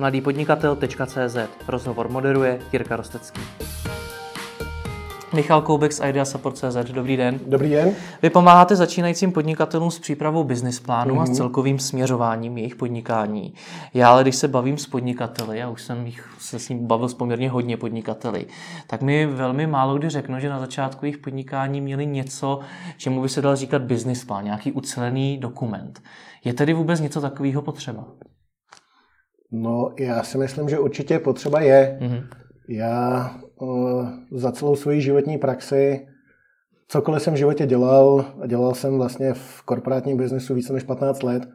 mladýpodnikatel.cz Rozhovor moderuje Jirka Rostecký. Michal Koubek z Idea Support.cz. Dobrý den. Dobrý den. Vy pomáháte začínajícím podnikatelům s přípravou business plánu mm-hmm. a s mhm. celkovým směřováním jejich podnikání. Já ale když se bavím s podnikateli, já už jsem jich, se s ním bavil s poměrně hodně podnikateli, tak mi velmi málo kdy řeknou, že na začátku jejich podnikání měli něco, čemu by se dal říkat business plán, nějaký ucelený dokument. Je tedy vůbec něco takového potřeba? No, já si myslím, že určitě potřeba je. Mm-hmm. Já uh, za celou svoji životní praxi, cokoliv jsem v životě dělal, a dělal jsem vlastně v korporátním biznesu více než 15 let,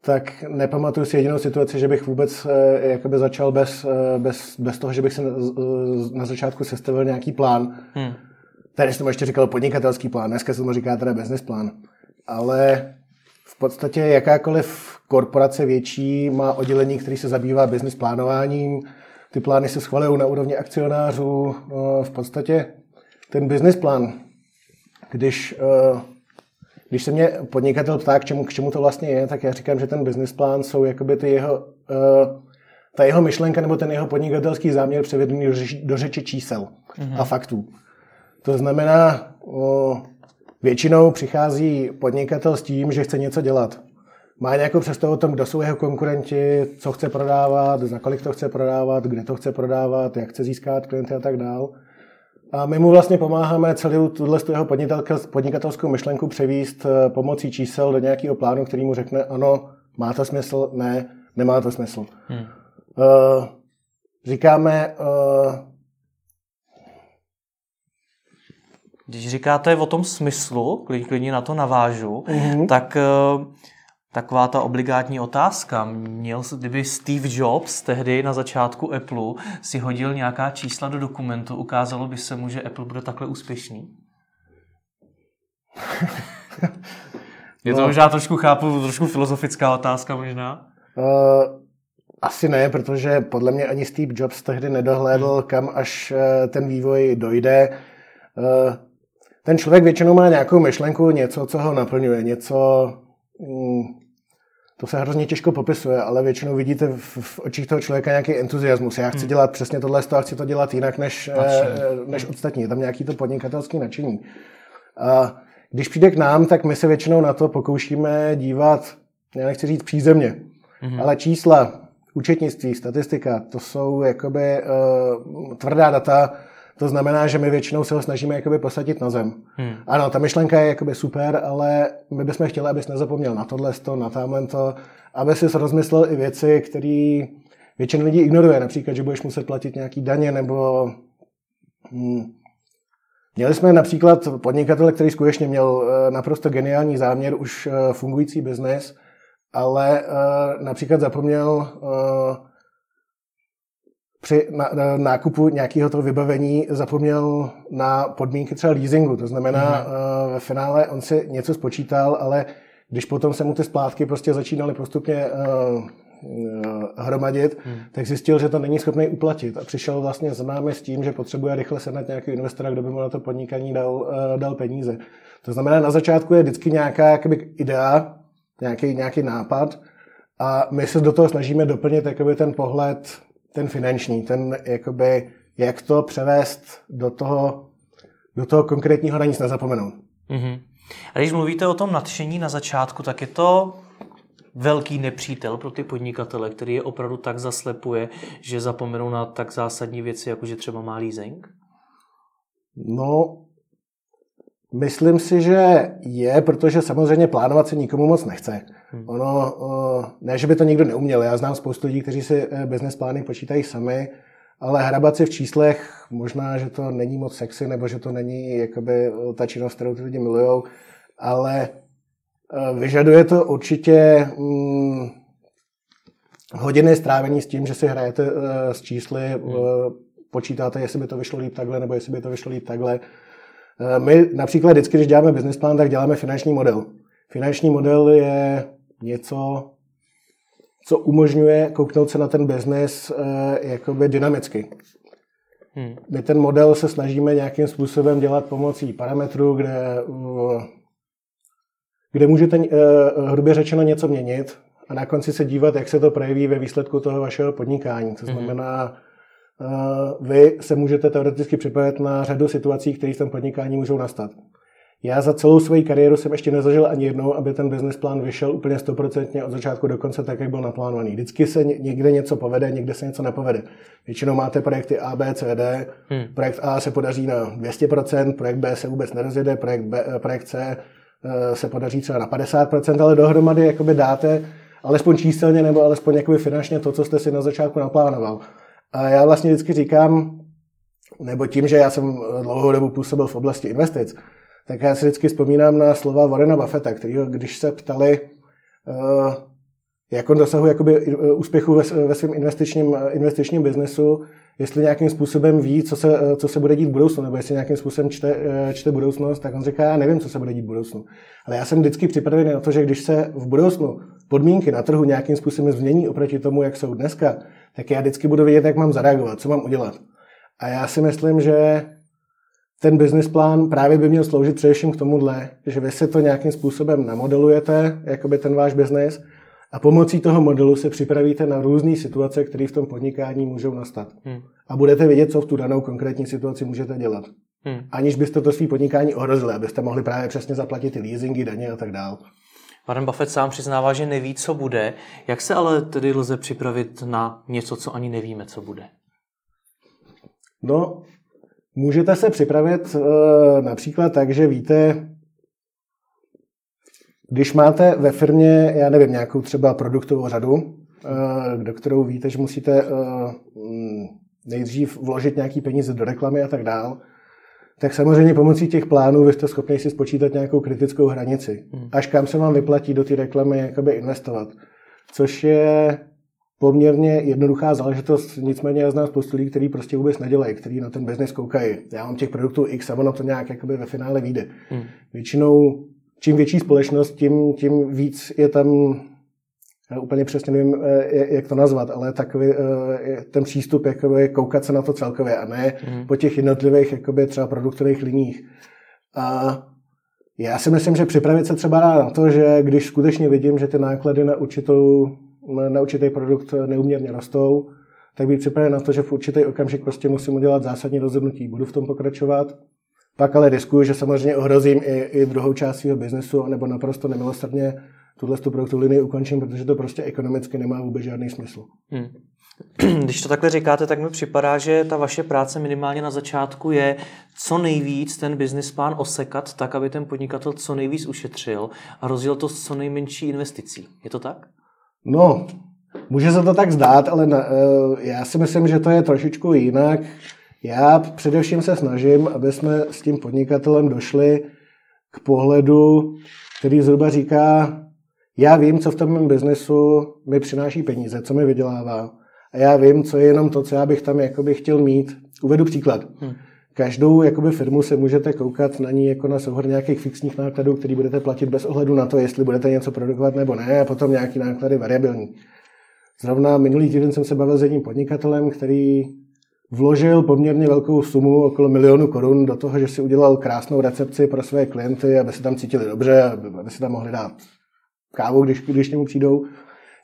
tak nepamatuju si jedinou situaci, že bych vůbec uh, jakoby začal bez, uh, bez, bez toho, že bych si na, na začátku sestavil nějaký plán. Hmm. Tady jsem ještě říkal podnikatelský plán, dneska se mu říká teda business plán. Ale podstatě jakákoliv korporace větší má oddělení, který se zabývá business plánováním. Ty plány se schvalují na úrovni akcionářů. V podstatě ten business plán, když, eh, když se mě podnikatel ptá, k čemu, k čemu to vlastně je, tak já říkám, že ten business plán jsou jakoby ty jeho, eh, ta jeho myšlenka nebo ten jeho podnikatelský záměr převedený do řeči, do řeči čísel mm-hmm. a faktů. To znamená, Většinou přichází podnikatel s tím, že chce něco dělat. Má nějakou představu o tom, kdo jsou jeho konkurenti, co chce prodávat, za kolik to chce prodávat, kde to chce prodávat, jak chce získat klienty a tak dál. A my mu vlastně pomáháme celou tuhle jeho podnikatelskou myšlenku převíst eh, pomocí čísel do nějakého plánu, který mu řekne, ano, má to smysl, ne, nemá to smysl. Hmm. Uh, říkáme, uh, Když říkáte o tom smyslu, klidně na to navážu, mm-hmm. tak eh, taková ta obligátní otázka. Měl, kdyby Steve Jobs tehdy na začátku Apple si hodil nějaká čísla do dokumentu, ukázalo by se mu, že Apple bude takhle úspěšný? Je to no. možná trošku chápu, trošku filozofická otázka možná? Uh, asi ne, protože podle mě ani Steve Jobs tehdy nedohlédl, kam až uh, ten vývoj dojde. Uh, ten člověk většinou má nějakou myšlenku, něco, co ho naplňuje, něco, mm, to se hrozně těžko popisuje, ale většinou vidíte v, v očích toho člověka nějaký entuziasmus. Já chci hmm. dělat přesně tohle a chci to dělat jinak než, eh, než ostatní. Je tam nějaký to podnikatelský nadšení. A když přijde k nám, tak my se většinou na to pokoušíme dívat, já nechci říct přízemně, hmm. ale čísla, účetnictví, statistika, to jsou jakoby uh, tvrdá data, to znamená, že my většinou se ho snažíme jakoby posadit na zem. Hmm. Ano, ta myšlenka je jakoby super, ale my bychom chtěli, abys nezapomněl na tohle, na tamhle to, aby si rozmyslel i věci, které většina lidí ignoruje. Například, že budeš muset platit nějaký daně nebo... Hmm. Měli jsme například podnikatele, který skutečně měl eh, naprosto geniální záměr, už eh, fungující biznes, ale uh, například zapomněl při nákupu nějakého toho vybavení zapomněl na podmínky třeba leasingu. To znamená, mm-hmm. ve finále on si něco spočítal, ale když potom se mu ty splátky prostě začínaly postupně uh, hromadit, hmm. tak zjistil, že to není schopný uplatit a přišel vlastně za námi s tím, že potřebuje rychle sehnat nějaký investora, kdo by mu na to podnikání dal, dal peníze. To znamená, na začátku je vždycky nějaká jakoby, idea, nějaký, nějaký nápad a my se do toho snažíme doplnit jakoby, ten pohled ten finanční, ten jakoby, jak to převést do toho, do toho konkrétního na nic nezapomenout. Mm-hmm. A když mluvíte o tom nadšení na začátku, tak je to velký nepřítel pro ty podnikatele, který je opravdu tak zaslepuje, že zapomenou na tak zásadní věci, jako že třeba má leasing? No, myslím si, že je, protože samozřejmě plánovat se nikomu moc nechce. Hmm. Ono, ne, že by to nikdo neuměl. Já znám spoustu lidí, kteří si eh, business plány počítají sami, ale hrabat si v číslech, možná, že to není moc sexy, nebo že to není jakoby eh, ta činnost, kterou ty lidi milují, ale eh, vyžaduje to určitě hmm, hodiny strávení s tím, že si hrajete s čísly, hmm. počítáte, jestli by to vyšlo líp takhle, nebo jestli by to vyšlo líp takhle. My například vždycky, když děláme business plán, tak děláme finanční model. Finanční model je něco, co umožňuje kouknout se na ten biznes eh, jakoby dynamicky. Hmm. My ten model se snažíme nějakým způsobem dělat pomocí parametrů, kde, kde můžete eh, hrubě řečeno něco měnit. a na konci se dívat, jak se to projeví ve výsledku toho vašeho podnikání. To mhm. znamená, mm-hmm. Vy se můžete teoreticky připravit na řadu situací, které v tom podnikání můžou nastat. Já za celou svoji kariéru jsem ještě nezažil ani jednou, aby ten business plán vyšel úplně stoprocentně od začátku do konce tak, jak byl naplánovaný. Vždycky se někde něco povede, někde se něco nepovede. Většinou máte projekty A, B, C, D. Hmm. Projekt A se podaří na 200%, projekt B se vůbec nerozjede, projekt, B, projekt C eh, se podaří třeba na 50%, ale dohromady jakoby dáte alespoň číselně nebo alespoň jakoby finančně to, co jste si na začátku naplánoval. A já vlastně vždycky říkám, nebo tím, že já jsem dlouhou dobu působil v oblasti investic, tak já si vždycky vzpomínám na slova Warrena Buffetta, kterýho, když se ptali, uh, jak on dosahuje jakoby eh, úspěchu ve, svém investičním, investičním biznesu, jestli nějakým způsobem ví, co se, co se bude dít v budoucnu, nebo jestli nějakým způsobem čte, čte budoucnost, tak on říká, já nevím, co se bude dít v budoucnu. Ale já jsem vždycky připravený na to, že když se v budoucnu podmínky na trhu nějakým způsobem změní oproti tomu, jak jsou dneska, tak já vždycky budu vědět, jak mám zareagovat, co mám udělat. A já si myslím, že ten business plán právě by měl sloužit především k tomuhle, že vy se to nějakým způsobem namodelujete, jakoby ten váš biznis, a pomocí toho modelu se připravíte na různé situace, které v tom podnikání můžou nastat. Hmm. A budete vědět, co v tu danou konkrétní situaci můžete dělat. Hmm. Aniž byste to svý podnikání ohrozili, abyste mohli právě přesně zaplatit ty leasingy, daně a tak dále. Warren Buffett sám přiznává, že neví, co bude. Jak se ale tedy lze připravit na něco, co ani nevíme, co bude? No, můžete se připravit uh, například tak, že víte, když máte ve firmě, já nevím, nějakou třeba produktovou řadu, uh, do kterou víte, že musíte uh, nejdřív vložit nějaký peníze do reklamy a tak dál, tak samozřejmě pomocí těch plánů vy jste schopni si spočítat nějakou kritickou hranici. Hmm. Až kam se vám vyplatí do té reklamy jakoby investovat. Což je poměrně jednoduchá záležitost, nicméně já znám spoustu lidí, kteří prostě vůbec nedělají, kteří na ten biznis koukají. Já mám těch produktů X a ono to nějak jakoby ve finále vyjde. Hmm. Většinou, čím větší společnost, tím, tím víc je tam úplně přesně nevím, eh, jak to nazvat, ale takový eh, ten přístup jakoby, koukat se na to celkově a ne mm. po těch jednotlivých jakoby, třeba produktových liních. A já si myslím, že připravit se třeba na to, že když skutečně vidím, že ty náklady na, určitou, na určitý produkt neuměrně rostou, tak být připraven na to, že v určitý okamžik prostě musím udělat zásadní rozhodnutí. Budu v tom pokračovat, pak ale riskuju, že samozřejmě ohrozím i, i druhou část svého biznesu, nebo naprosto nemilosrdně tuhle tu produktovou linii ukončím, protože to prostě ekonomicky nemá vůbec žádný smysl. Hmm. Když to takhle říkáte, tak mi připadá, že ta vaše práce minimálně na začátku je co nejvíc ten business plán osekat tak, aby ten podnikatel co nejvíc ušetřil a rozdělil to s co nejmenší investicí. Je to tak? No, může se to tak zdát, ale na, uh, já si myslím, že to je trošičku jinak. Já především se snažím, aby jsme s tím podnikatelem došli k pohledu, který zhruba říká, já vím, co v tom mém biznesu mi přináší peníze, co mi vydělává. A já vím, co je jenom to, co já bych tam jakoby chtěl mít. Uvedu příklad. Hmm. Každou jakoby, firmu se můžete koukat na ní jako na souhrn nějakých fixních nákladů, který budete platit bez ohledu na to, jestli budete něco produkovat nebo ne, a potom nějaký náklady variabilní. Zrovna minulý týden jsem se bavil s jedním podnikatelem, který vložil poměrně velkou sumu, okolo milionu korun, do toho, že si udělal krásnou recepci pro své klienty, aby se tam cítili dobře, aby se tam mohli dát kávu, když, když k němu přijdou.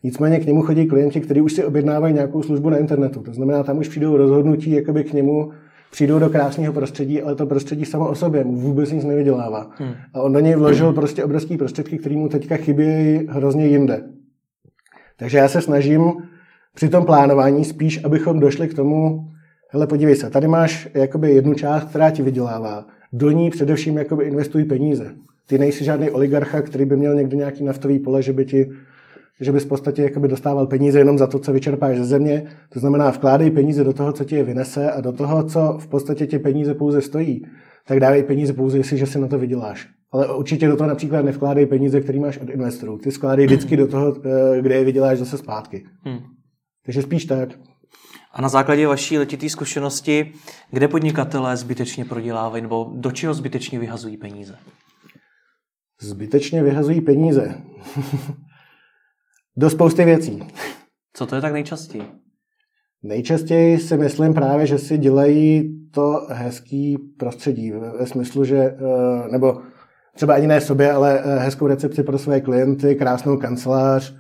Nicméně k němu chodí klienti, kteří už si objednávají nějakou službu na internetu. To znamená, tam už přijdou rozhodnutí, jakoby k němu přijdou do krásného prostředí, ale to prostředí samo o sobě mu vůbec nic nevydělává. Hmm. A on do něj vložil prostě obrovské prostředky, které mu teďka chybějí hrozně jinde. Takže já se snažím při tom plánování spíš, abychom došli k tomu, hele, podívej se, tady máš jakoby jednu část, která ti vydělává. Do ní především jakoby investuj peníze. Ty nejsi žádný oligarcha, který by měl někde nějaký naftový pole, že by ti že bys v podstatě jakoby dostával peníze jenom za to, co vyčerpáš ze země. To znamená, vkládej peníze do toho, co ti je vynese a do toho, co v podstatě tě peníze pouze stojí, tak dávej peníze pouze, jestliže si na to vyděláš. Ale určitě do toho například nevkládej peníze, které máš od investorů. Ty skládej vždycky do toho, eh, kde je vyděláš zase zpátky. Hmm. Takže spíš tak. A na základě vaší letité zkušenosti, kde podnikatelé zbytečně prodělávají nebo do čeho zbytečně vyhazují peníze? Zbytečně vyhazují peníze. Do spousty věcí. Co to je tak nejčastěji? Nejčastěji si myslím právě, že si dělají to hezký prostředí. Ve smyslu, že, eh, nebo třeba ani ne sobě, ale eh, hezkou recepci pro své klienty, krásnou kancelář,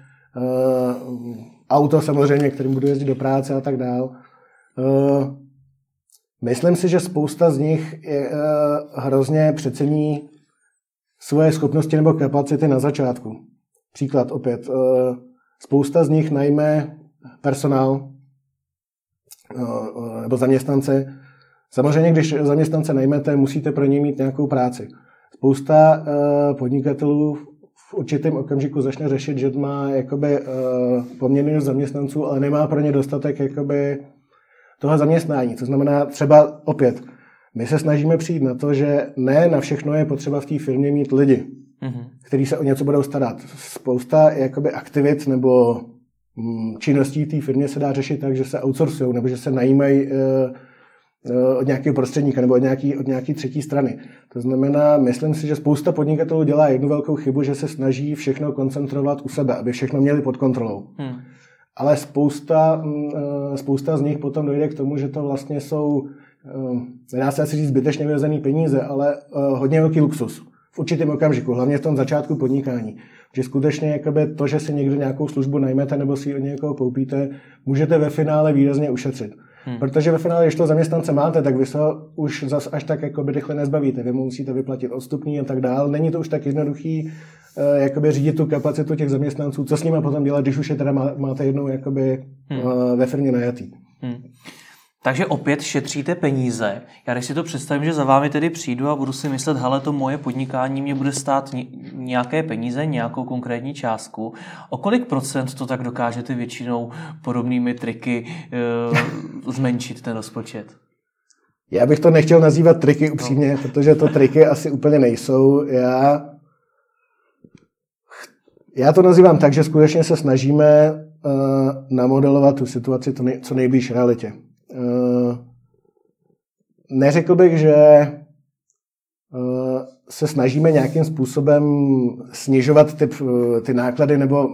auto samozřejmě, kterým budu jezdit do práce a tak dál. Myslím si, že spousta z nich je, hrozně přecení svoje schopnosti nebo kapacity na začátku. Příklad opět. Spousta z nich najme personál nebo zaměstnance. Samozřejmě, když zaměstnance najmete, musíte pro něj mít nějakou práci. Spousta podnikatelů v určitém okamžiku začne řešit, že má jakoby poměrně zaměstnanců, ale nemá pro ně dostatek jakoby toho zaměstnání. To znamená třeba opět, my se snažíme přijít na to, že ne na všechno je potřeba v té firmě mít lidi, mm-hmm. kteří se o něco budou starat. Spousta jakoby aktivit nebo mm, činností té firmě se dá řešit tak, že se outsourcují nebo že se najímají uh, od nějakého prostředníka nebo od nějaký, od nějaký třetí strany. To znamená, myslím si, že spousta podnikatelů dělá jednu velkou chybu, že se snaží všechno koncentrovat u sebe, aby všechno měli pod kontrolou. Hmm. Ale spousta, mm, spousta z nich potom dojde k tomu, že to vlastně jsou nedá se asi říct zbytečně vyhozený peníze, ale eh, hodně velký luxus v určitém okamžiku, hlavně v tom začátku podnikání. Že skutečně jakoby to, že si někdo nějakou službu najmete nebo si od někoho koupíte, můžete ve finále výrazně ušetřit. Hmm. Protože ve finále, když to zaměstnance máte, tak vy se už zas až tak jakoby rychle nezbavíte. Vy musíte vyplatit odstupní a tak dál. Není to už tak jednoduchý eh, jakoby řídit tu kapacitu těch zaměstnanců. Co s nimi potom dělat, když už je teda máte jednou jakoby hmm. Eh, ve firmě najatý. Hmm. Takže opět šetříte peníze. Já když si to představím, že za vámi tedy přijdu a budu si myslet, hele, to moje podnikání mě bude stát nějaké peníze, nějakou konkrétní částku. O kolik procent to tak dokážete většinou podobnými triky e, zmenšit ten rozpočet? Já bych to nechtěl nazývat triky upřímně, no. protože to triky asi úplně nejsou. Já, já to nazývám tak, že skutečně se snažíme uh, namodelovat tu situaci to nej, co nejblíž realitě. Neřekl bych, že eh, se snažíme nějakým způsobem snižovat ty, eh, ty náklady, nebo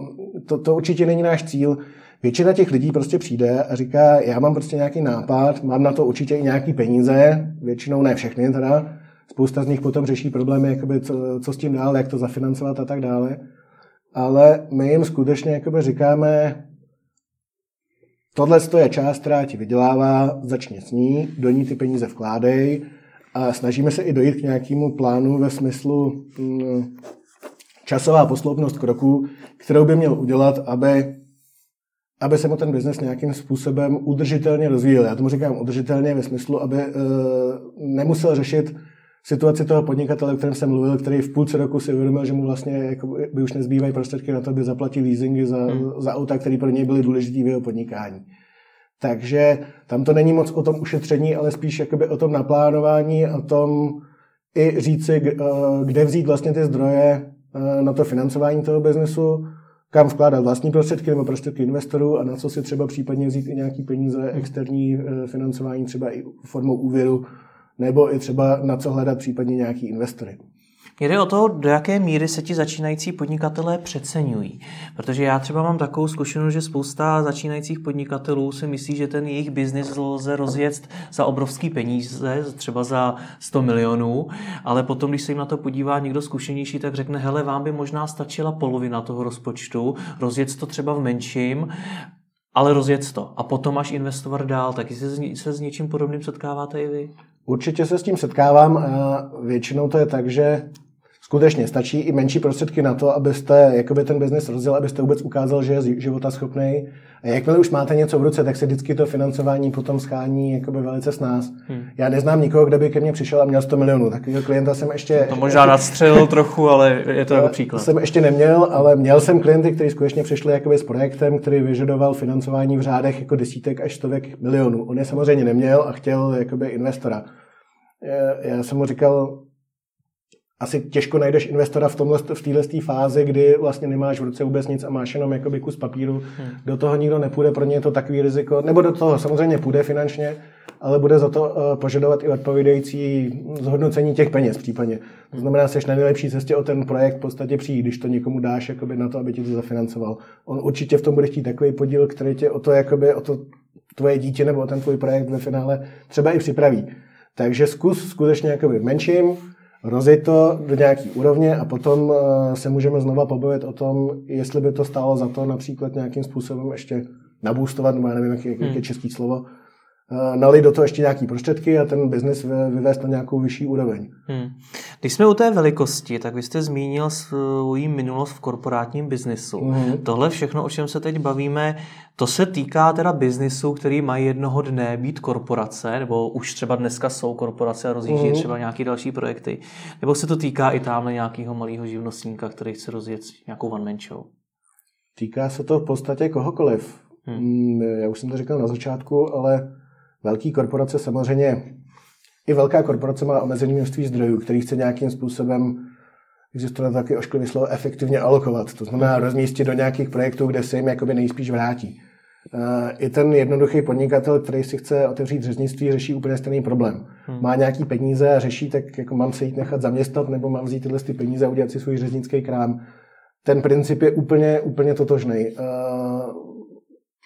to, to určitě není náš cíl. Většina těch lidí prostě přijde a říká, já mám prostě nějaký nápad, mám na to určitě i nějaký peníze, většinou ne všechny teda, spousta z nich potom řeší problémy, jakoby, co, co s tím dál, jak to zafinancovat a tak dále. Ale my jim skutečně jakoby říkáme, Tohle je část, která ti vydělává, začně s ní, do ní ty peníze vkládej a snažíme se i dojít k nějakému plánu ve smyslu mm, časová posloupnost kroků, kterou by měl udělat, aby, aby se mu ten biznes nějakým způsobem udržitelně rozvíjel. Já tomu říkám udržitelně ve smyslu, aby uh, nemusel řešit situaci toho podnikatele, o kterém jsem mluvil, který v půlce roku si uvědomil, že mu vlastně jako by už nezbývají prostředky na to, aby zaplatil leasingy za, hmm. za auta, které pro něj byly důležité v jeho podnikání. Takže tam to není moc o tom ušetření, ale spíš jakoby o tom naplánování, o tom i říci, eh, kde vzít vlastně ty zdroje eh, na to financování toho biznesu, kam vkládat vlastní prostředky nebo prostředky investorů a na co si třeba případně vzít i nějaký peníze, externí eh, financování, třeba i formou úvěru nebo i třeba na co hledat případně nějaký investory. Jde o to, do jaké míry se ti začínající podnikatelé přeceňují. Protože já třeba mám takovou zkušenost, že spousta začínajících podnikatelů si myslí, že ten jejich biznis lze rozjet za obrovský peníze, třeba za 100 milionů, ale potom, když se jim na to podívá někdo zkušenější, tak řekne, hele, vám by možná stačila polovina toho rozpočtu, rozjet to třeba v menším ale rozjet to a potom až investovat dál, tak se, se s něčím podobným setkáváte i vy? Určitě se s tím setkávám a většinou to je tak, že skutečně stačí i menší prostředky na to, abyste jakoby ten biznis rozjel, abyste vůbec ukázal, že je života schopný. Jakmile už máte něco v ruce, tak se vždycky to financování potom schání jakoby velice s nás. Hmm. Já neznám nikoho, kdo by ke mně přišel a měl 100 milionů. Takového klienta jsem ještě... To možná nadstřelil trochu, ale je to jako příklad. Jsem ještě neměl, ale měl jsem klienty, kteří skutečně přišli jakoby s projektem, který vyžadoval financování v řádech jako desítek až stovek milionů. On je samozřejmě neměl a chtěl jakoby investora. Já jsem mu říkal, asi těžko najdeš investora v, tomhle, v téhle fázi, kdy vlastně nemáš v ruce vůbec nic a máš jenom jakoby kus papíru. Hmm. Do toho nikdo nepůjde, pro ně je to takový riziko. Nebo do toho samozřejmě půjde finančně, ale bude za to uh, požadovat i odpovídající zhodnocení těch peněz případně. To znamená, že jsi na nejlepší cestě o ten projekt v podstatě přijít, když to někomu dáš jakoby na to, aby ti to zafinancoval. On určitě v tom bude chtít takový podíl, který tě o to, jakoby, o to tvoje dítě nebo o ten tvůj projekt ve finále třeba i připraví. Takže zkus skutečně jakoby v menším, rozjet to do nějaký úrovně a potom eh, se můžeme znova pobavit o tom, jestli by to stálo za to například nějakým způsobem ještě nabůstovat, nebo já nevím, jak jak je hmm. český slovo, Eh, nali do toho ještě nějaký prostředky a ten biznis vyvést na nějakou vyšší úroveň. Hmm. Když jsme u té velikosti, tak vy jste zmínil svou minulost v korporátním biznisu. Hmm. Tohle všechno, o čem se teď bavíme, to se týká teda biznisu, který mají jednoho dne být korporace, nebo už třeba dneska jsou korporace a rozjíždí hmm. třeba nějaké další projekty. Nebo se to týká i tamhle nějakého malého živnostníka, který chce rozjet nějakou one man show? Týká se to v podstatě kohokoliv. Hmm. hmm já už jsem to říkal na začátku, ale Velké korporace samozřejmě, i velká korporace má omezené množství zdrojů, který chce nějakým způsobem, existuje taky ošklivý slovo, efektivně alokovat. To znamená rozmístit do nějakých projektů, kde se jim jakoby nejspíš vrátí. I ten jednoduchý podnikatel, který si chce otevřít řeznictví, řeší úplně stejný problém. Hmm. Má nějaký peníze a řeší, tak jako mám se jít nechat zaměstnat, nebo mám vzít tyhle ty peníze a udělat si svůj řeznický krám. Ten princip je úplně, úplně totožný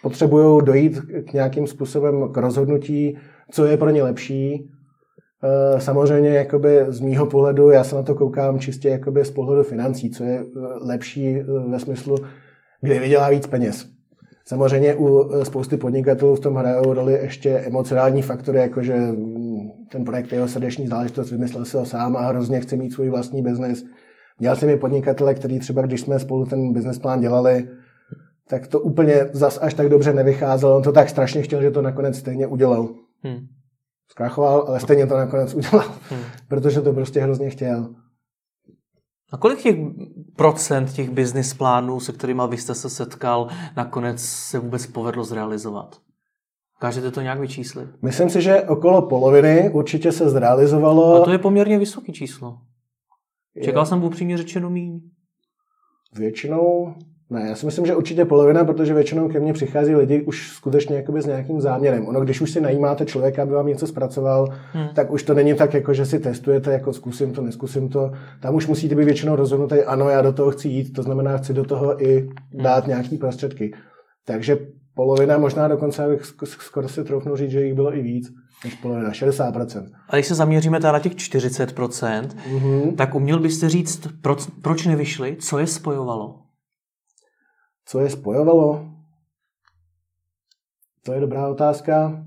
potřebují dojít k nějakým způsobem k rozhodnutí, co je pro ně lepší. Eh, samozřejmě jakoby z mýho pohledu, já se na to koukám čistě jakoby z pohledu financí, co je eh, lepší eh, ve smyslu, kde vydělá víc peněz. Samozřejmě u spousty podnikatelů v tom hrajou roli ještě emocionální faktory, jako že mm, ten projekt je jeho srdeční záležitost, vymyslel si ho sám a hrozně chce mít svůj vlastní biznes. Měl jsem i podnikatele, který třeba, když jsme spolu ten business plán dělali, tak to úplně zas až tak dobře nevycházelo. On to tak strašně chtěl, že to nakonec stejně udělal. Hmm. Zkrachoval, ale stejně to nakonec udělal, hmm. protože to prostě hrozně chtěl. A kolik těch procent těch business plánů, se kterými vy jste se setkal, nakonec se vůbec povedlo zrealizovat? Kážete to nějak vyčíslit? Myslím si, že okolo poloviny určitě se zrealizovalo. A to je poměrně vysoké číslo. Čekal je. jsem upřímně řečeno míň. Většinou ne, já si myslím, že určitě polovina, protože většinou ke mně přichází lidi už skutečně jakoby s nějakým záměrem. Ono, když už si najímáte člověka, aby vám něco zpracoval, hmm. tak už to není tak, jako že si testujete, jako zkusím to, neskusím to. Tam už musíte být většinou rozhodnutý, ano, já do toho chci jít, to znamená, chci do toho i hmm. dát hmm. nějaký prostředky. Takže polovina, možná dokonce, abych skoro si troufnu říct, že jich bylo i víc než polovina, 60%. A když se zaměříme teda na těch 40%, mm-hmm. tak uměl byste říct, proč, proč nevyšli, co je spojovalo? Co je spojovalo? To je dobrá otázka.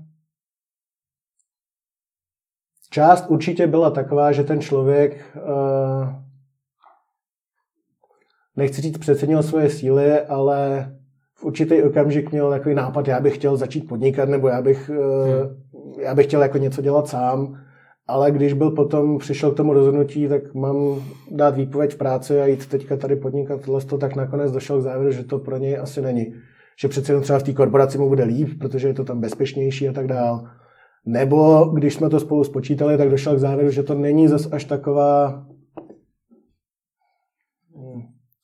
Část určitě byla taková, že ten člověk, uh, nechci říct přecenil svoje síly, ale v určitý okamžik měl takový nápad, já bych chtěl začít podnikat, nebo já bych, uh, já bych chtěl jako něco dělat sám. Ale když byl potom, přišel k tomu rozhodnutí, tak mám dát výpověď v práci a jít teďka tady podnikat tohle, tak nakonec došel k závěru, že to pro něj asi není. Že přece jenom třeba v té korporaci mu bude líp, protože je to tam bezpečnější a tak dál. Nebo když jsme to spolu spočítali, tak došel k závěru, že to není zas až taková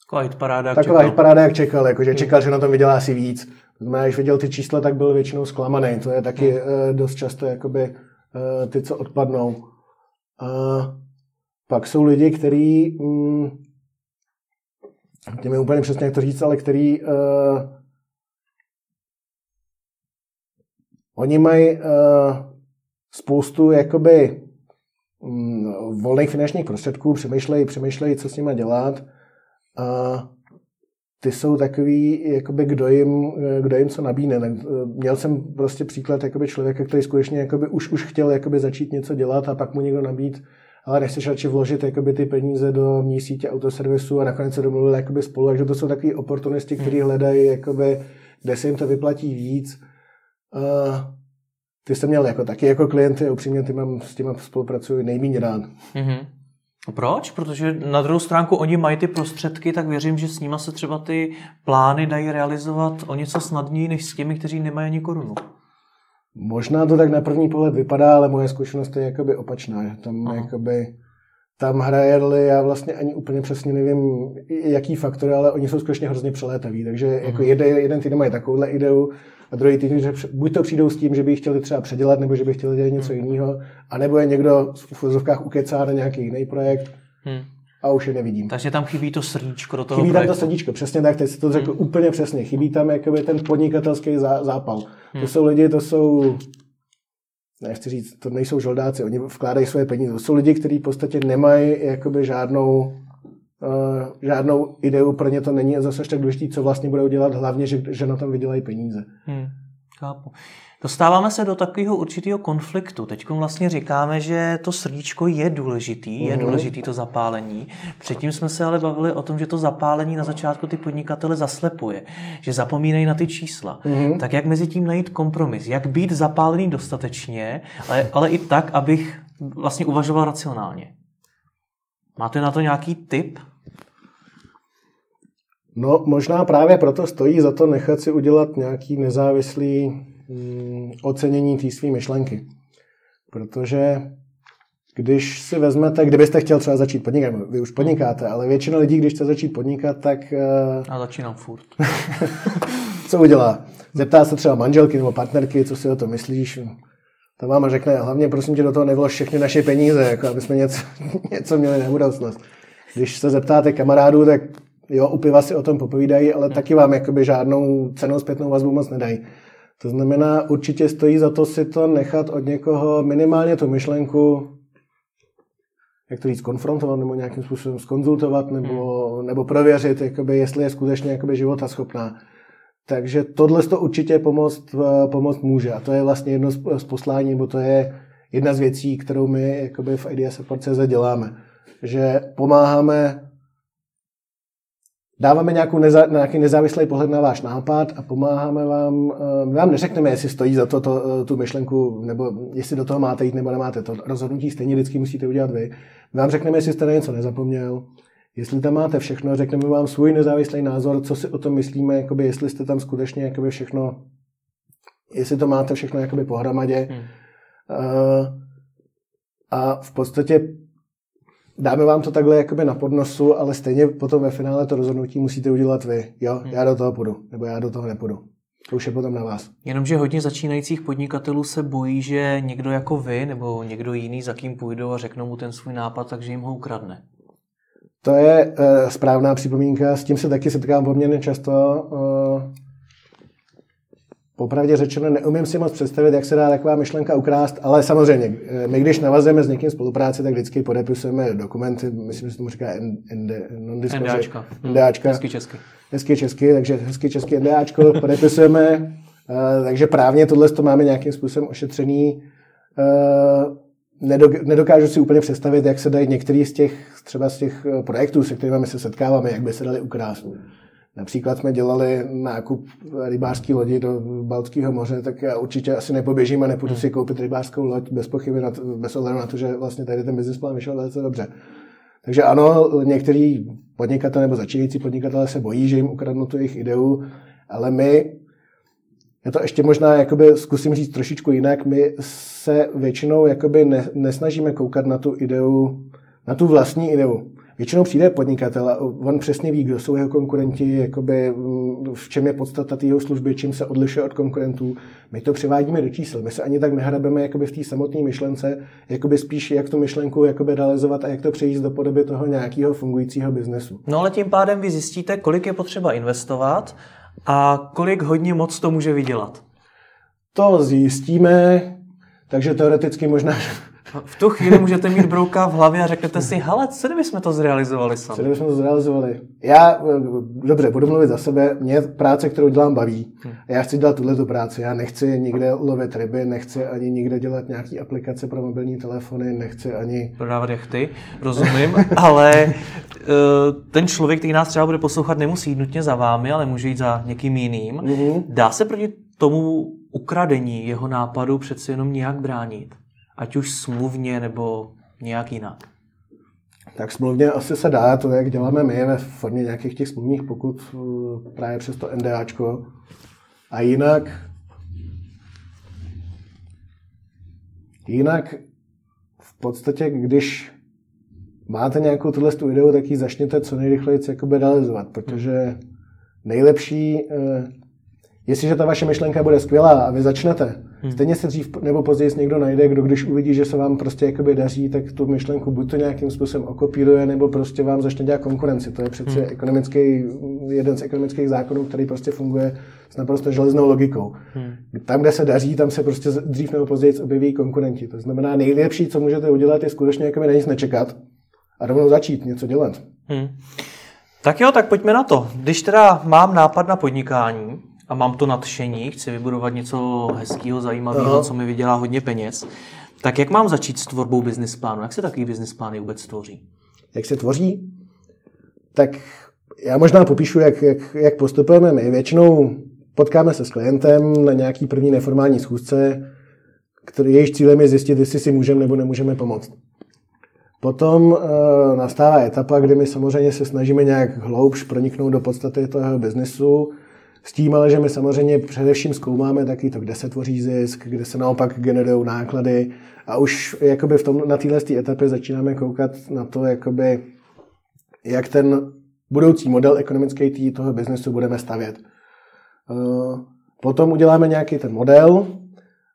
Taková hitparáda, jak Taková čekal. hitparáda, jak čekal, jakože čekal, že na tom vydělá asi víc. Znamená, když viděl ty čísla, tak byl většinou zklamaný. To je taky hmm. dost často jakoby Eh, ty, co odpadnou. A pak jsou lidi, kteří, hm, těm je úplně přesně, jak to říct, ale který uh, oni mají uh, spoustu jakoby um, volných finančních prostředků, přemýšlejí, přemýšlejí, co s nimi dělat. A ty jsou takový, jakoby kdo jim, kdo jim co nabídne. Měl jsem prostě příklad jakoby člověka, který skutečně jakoby už, už chtěl jakoby začít něco dělat a pak mu někdo nabít, ale nechceš radši vložit jakoby ty peníze do mý sítě autoservisu a nakonec se domluvili jakoby spolu. Takže to jsou takový oportunisti, kteří hmm. hledají, jakoby, kde se jim to vyplatí víc. Uh, ty jsi měl jako taky jako klienty, upřímně ty mám, s těma spolupracuji nejméně rád. Mm-hmm. Proč? Protože na druhou stránku oni mají ty prostředky, tak věřím, že s nima se třeba ty plány dají realizovat o něco snadněji, než s těmi, kteří nemají ani korunu. Možná to tak na první pohled vypadá, ale moje zkušenost je jakoby opačná. Tam, jakoby, tam hraje roli, já vlastně ani úplně přesně nevím, jaký faktor, ale oni jsou skutečně hrozně přelétaví. Takže jako jeden, jeden týden mají takovouhle ideu, a druhý týden, že buď to přijdou s tím, že by chtěli třeba předělat, nebo že by chtěli dělat něco hmm. jiného, anebo je někdo v vozovkách ukecá na nějaký jiný projekt hmm. a už je nevidím. Takže tam chybí to srdíčko do toho Chybí projektu. tam to srdíčko, přesně tak, teď si to řekl hmm. úplně přesně. Chybí tam jakoby ten podnikatelský zápal. Hmm. To jsou lidi, to jsou nechci říct, to nejsou žoldáci, oni vkládají své peníze. To jsou lidi, kteří v podstatě nemají jakoby žádnou, žádnou ideu, pro ně to není zase tak důležité, co vlastně budou dělat, hlavně, že, že na tom vydělají peníze. Hmm, chápu. Dostáváme se do takového určitého konfliktu. Teď vlastně říkáme, že to srdíčko je důležitý, je mhm. důležitý to zapálení. Předtím jsme se ale bavili o tom, že to zapálení na začátku ty podnikatele zaslepuje, že zapomínají na ty čísla. Mm-hmm. Tak jak mezi tím najít kompromis? Jak být zapálený dostatečně, ale, ale i tak, abych vlastně uvažoval racionálně? Máte na to nějaký tip? No, možná právě proto stojí za to nechat si udělat nějaký nezávislý Mm, ocenění té své myšlenky. Protože když si vezmete, kdybyste chtěl třeba začít podnikat, vy už podnikáte, ale většina lidí, když chce začít podnikat, tak... A začínám furt. co udělá? Zeptá se třeba manželky nebo partnerky, co si o to myslíš. Ta máma řekne, hlavně prosím tě do toho nevlož všechny naše peníze, jako aby jsme něco, něco měli na budoucnost. Když se zeptáte kamarádů, tak jo, u piva si o tom popovídají, ale taky vám jakoby žádnou cenou zpětnou vazbu moc nedají. To znamená, určitě stojí za to si to nechat od někoho minimálně tu myšlenku, jak to říct, konfrontovat nebo nějakým způsobem skonzultovat nebo, hmm. nebo prověřit, jakoby, jestli je skutečně jakoby, života schopná. Takže tohle to určitě pomoct, pomoct může. A to je vlastně jedno z poslání, nebo to je jedna z věcí, kterou my jakoby v IDS Support.cz děláme. Že pomáháme dáváme nějakou neza, nějaký nezávislý pohled na váš nápad a pomáháme vám. Eh, my vám neřekneme, jestli stojí za to, to eh, tu myšlenku, nebo jestli do toho máte jít nebo nemáte. To rozhodnutí stejně vždycky musíte udělat vy. My vám řekneme, jestli jste na něco nezapomněl, jestli tam máte všechno, řekneme vám svůj nezávislý názor, co si o tom myslíme, jakoby, jestli jste tam skutečně jakoby všechno, jestli to máte všechno jakoby pohromadě. Hmm. Uh, a v podstatě dáme vám to takhle jakoby na podnosu, ale stejně potom ve finále to rozhodnutí musíte udělat vy. Jo, hmm. já do toho půjdu, nebo já do toho nepůjdu. To už je potom na vás. Jenomže hodně začínajících podnikatelů se bojí, že někdo jako vy nebo někdo jiný, za kým půjdou a řeknou mu ten svůj nápad, takže jim ho ukradne. To je uh, správná připomínka, s tím se taky setkám poměrně často. Uh, Popravdě řečeno, neumím si moc představit, jak se dá taková myšlenka ukrást, ale samozřejmě, eh, my když navazujeme s někým spolupráci, tak vždycky podepisujeme dokumenty, myslím, že se tomu říká NDAčka. NDAčka. Hezky česky. Hezky česky, takže hezky česky NDAčko podepisujeme, eh, takže právně tohle to máme nějakým způsobem ošetřený. Eh, nedokážu si úplně představit, jak se dají některý z těch, třeba z těch projektů, se kterými se setkáváme, jak by se dali ukrást. Například jsme dělali nákup rybářské lodi do Baltského moře, tak já určitě asi nepoběžím a nepůjdu si koupit rybářskou loď bez pochyby, na to, bez ohledu na to, že vlastně tady ten business plán vyšel velice dobře. Takže ano, některý podnikatelé nebo začínající podnikatelé se bojí, že jim ukradnou tu jejich ideu, ale my, já to ještě možná jakoby zkusím říct trošičku jinak, my se většinou jakoby ne, nesnažíme koukat na tu ideu, na tu vlastní ideu. Většinou přijde podnikatel a on přesně ví, kdo jsou jeho konkurenti, jakoby, mm, v čem je podstata jeho služby, čím se odlišuje od konkurentů. My to přivádíme do čísel. My se ani tak nehrabeme jakoby v té samotné myšlence, jakoby spíš jak tu myšlenku jakoby realizovat a jak to přejít do podoby toho nějakého fungujícího biznesu. No ale tím pádem vy zjistíte, kolik je potřeba investovat a kolik hodně moc to může vydělat. To zjistíme, takže teoreticky možná v tu chvíli můžete mít brouka v hlavě a řeknete si, hele, co kdyby jsme to zrealizovali sami? Co kdyby jsme to zrealizovali? Já, dobře, budu mluvit za sebe, mě práce, kterou dělám, baví. A já chci dělat tuhle práci. Já nechci nikde lovit ryby, nechci ani nikde dělat nějaký aplikace pro mobilní telefony, nechci ani... Prodávat jachty, rozumím, ale eh, ten člověk, který nás třeba bude poslouchat, nemusí jít nutně za vámi, ale může jít za někým jiným. Mm-hmm. Dá se proti tomu ukradení jeho nápadu přeci jenom nějak bránit? Ať už smluvně nebo nějak jinak? Tak smluvně asi se dá, to jak děláme my ve formě nějakých těch smluvních pokud eh, právě přes to NDAčko. A jinak jinak v podstatě, když máte nějakou tuhle tu ideu, tak ji začněte co nejrychleji jakoby realizovat, protože nejlepší, eh, jestliže ta vaše myšlenka bude skvělá a vy začnete, Hmm. Stejně se dřív nebo později někdo najde, kdo když uvidí, že se vám prostě jakoby daří, tak tu myšlenku buď to nějakým způsobem okopíruje, nebo prostě vám začne dělat konkurenci. To je přece hmm. ekonomický jeden z ekonomických zákonů, který prostě funguje s naprosto železnou logikou. Hmm. Tam, kde se daří, tam se prostě dřív nebo později objeví konkurenti. To znamená, nejlepší, co můžete udělat, je skutečně jako na nic nečekat a rovnou začít něco dělat. Hmm. Tak jo, tak pojďme na to. Když teda mám nápad na podnikání a mám to nadšení, chci vybudovat něco hezkého, zajímavého, co mi vydělá hodně peněz, tak jak mám začít s tvorbou business plánu? Jak se takový business plány vůbec tvoří? Jak se tvoří? Tak já možná popíšu, jak, jak, jak postupujeme my. Většinou potkáme se s klientem na nějaký první neformální schůzce, který jejíž cílem je zjistit, jestli si můžeme nebo nemůžeme pomoct. Potom e, nastává etapa, kdy my samozřejmě se snažíme nějak hloubš proniknout do podstaty toho biznesu, s tím ale, že my samozřejmě především zkoumáme taky to, kde se tvoří zisk, kde se naopak generují náklady a už jakoby v tom, na téhle etapě začínáme koukat na to, jakoby, jak ten budoucí model ekonomický tý, toho biznesu budeme stavět. Eh, potom uděláme nějaký ten model,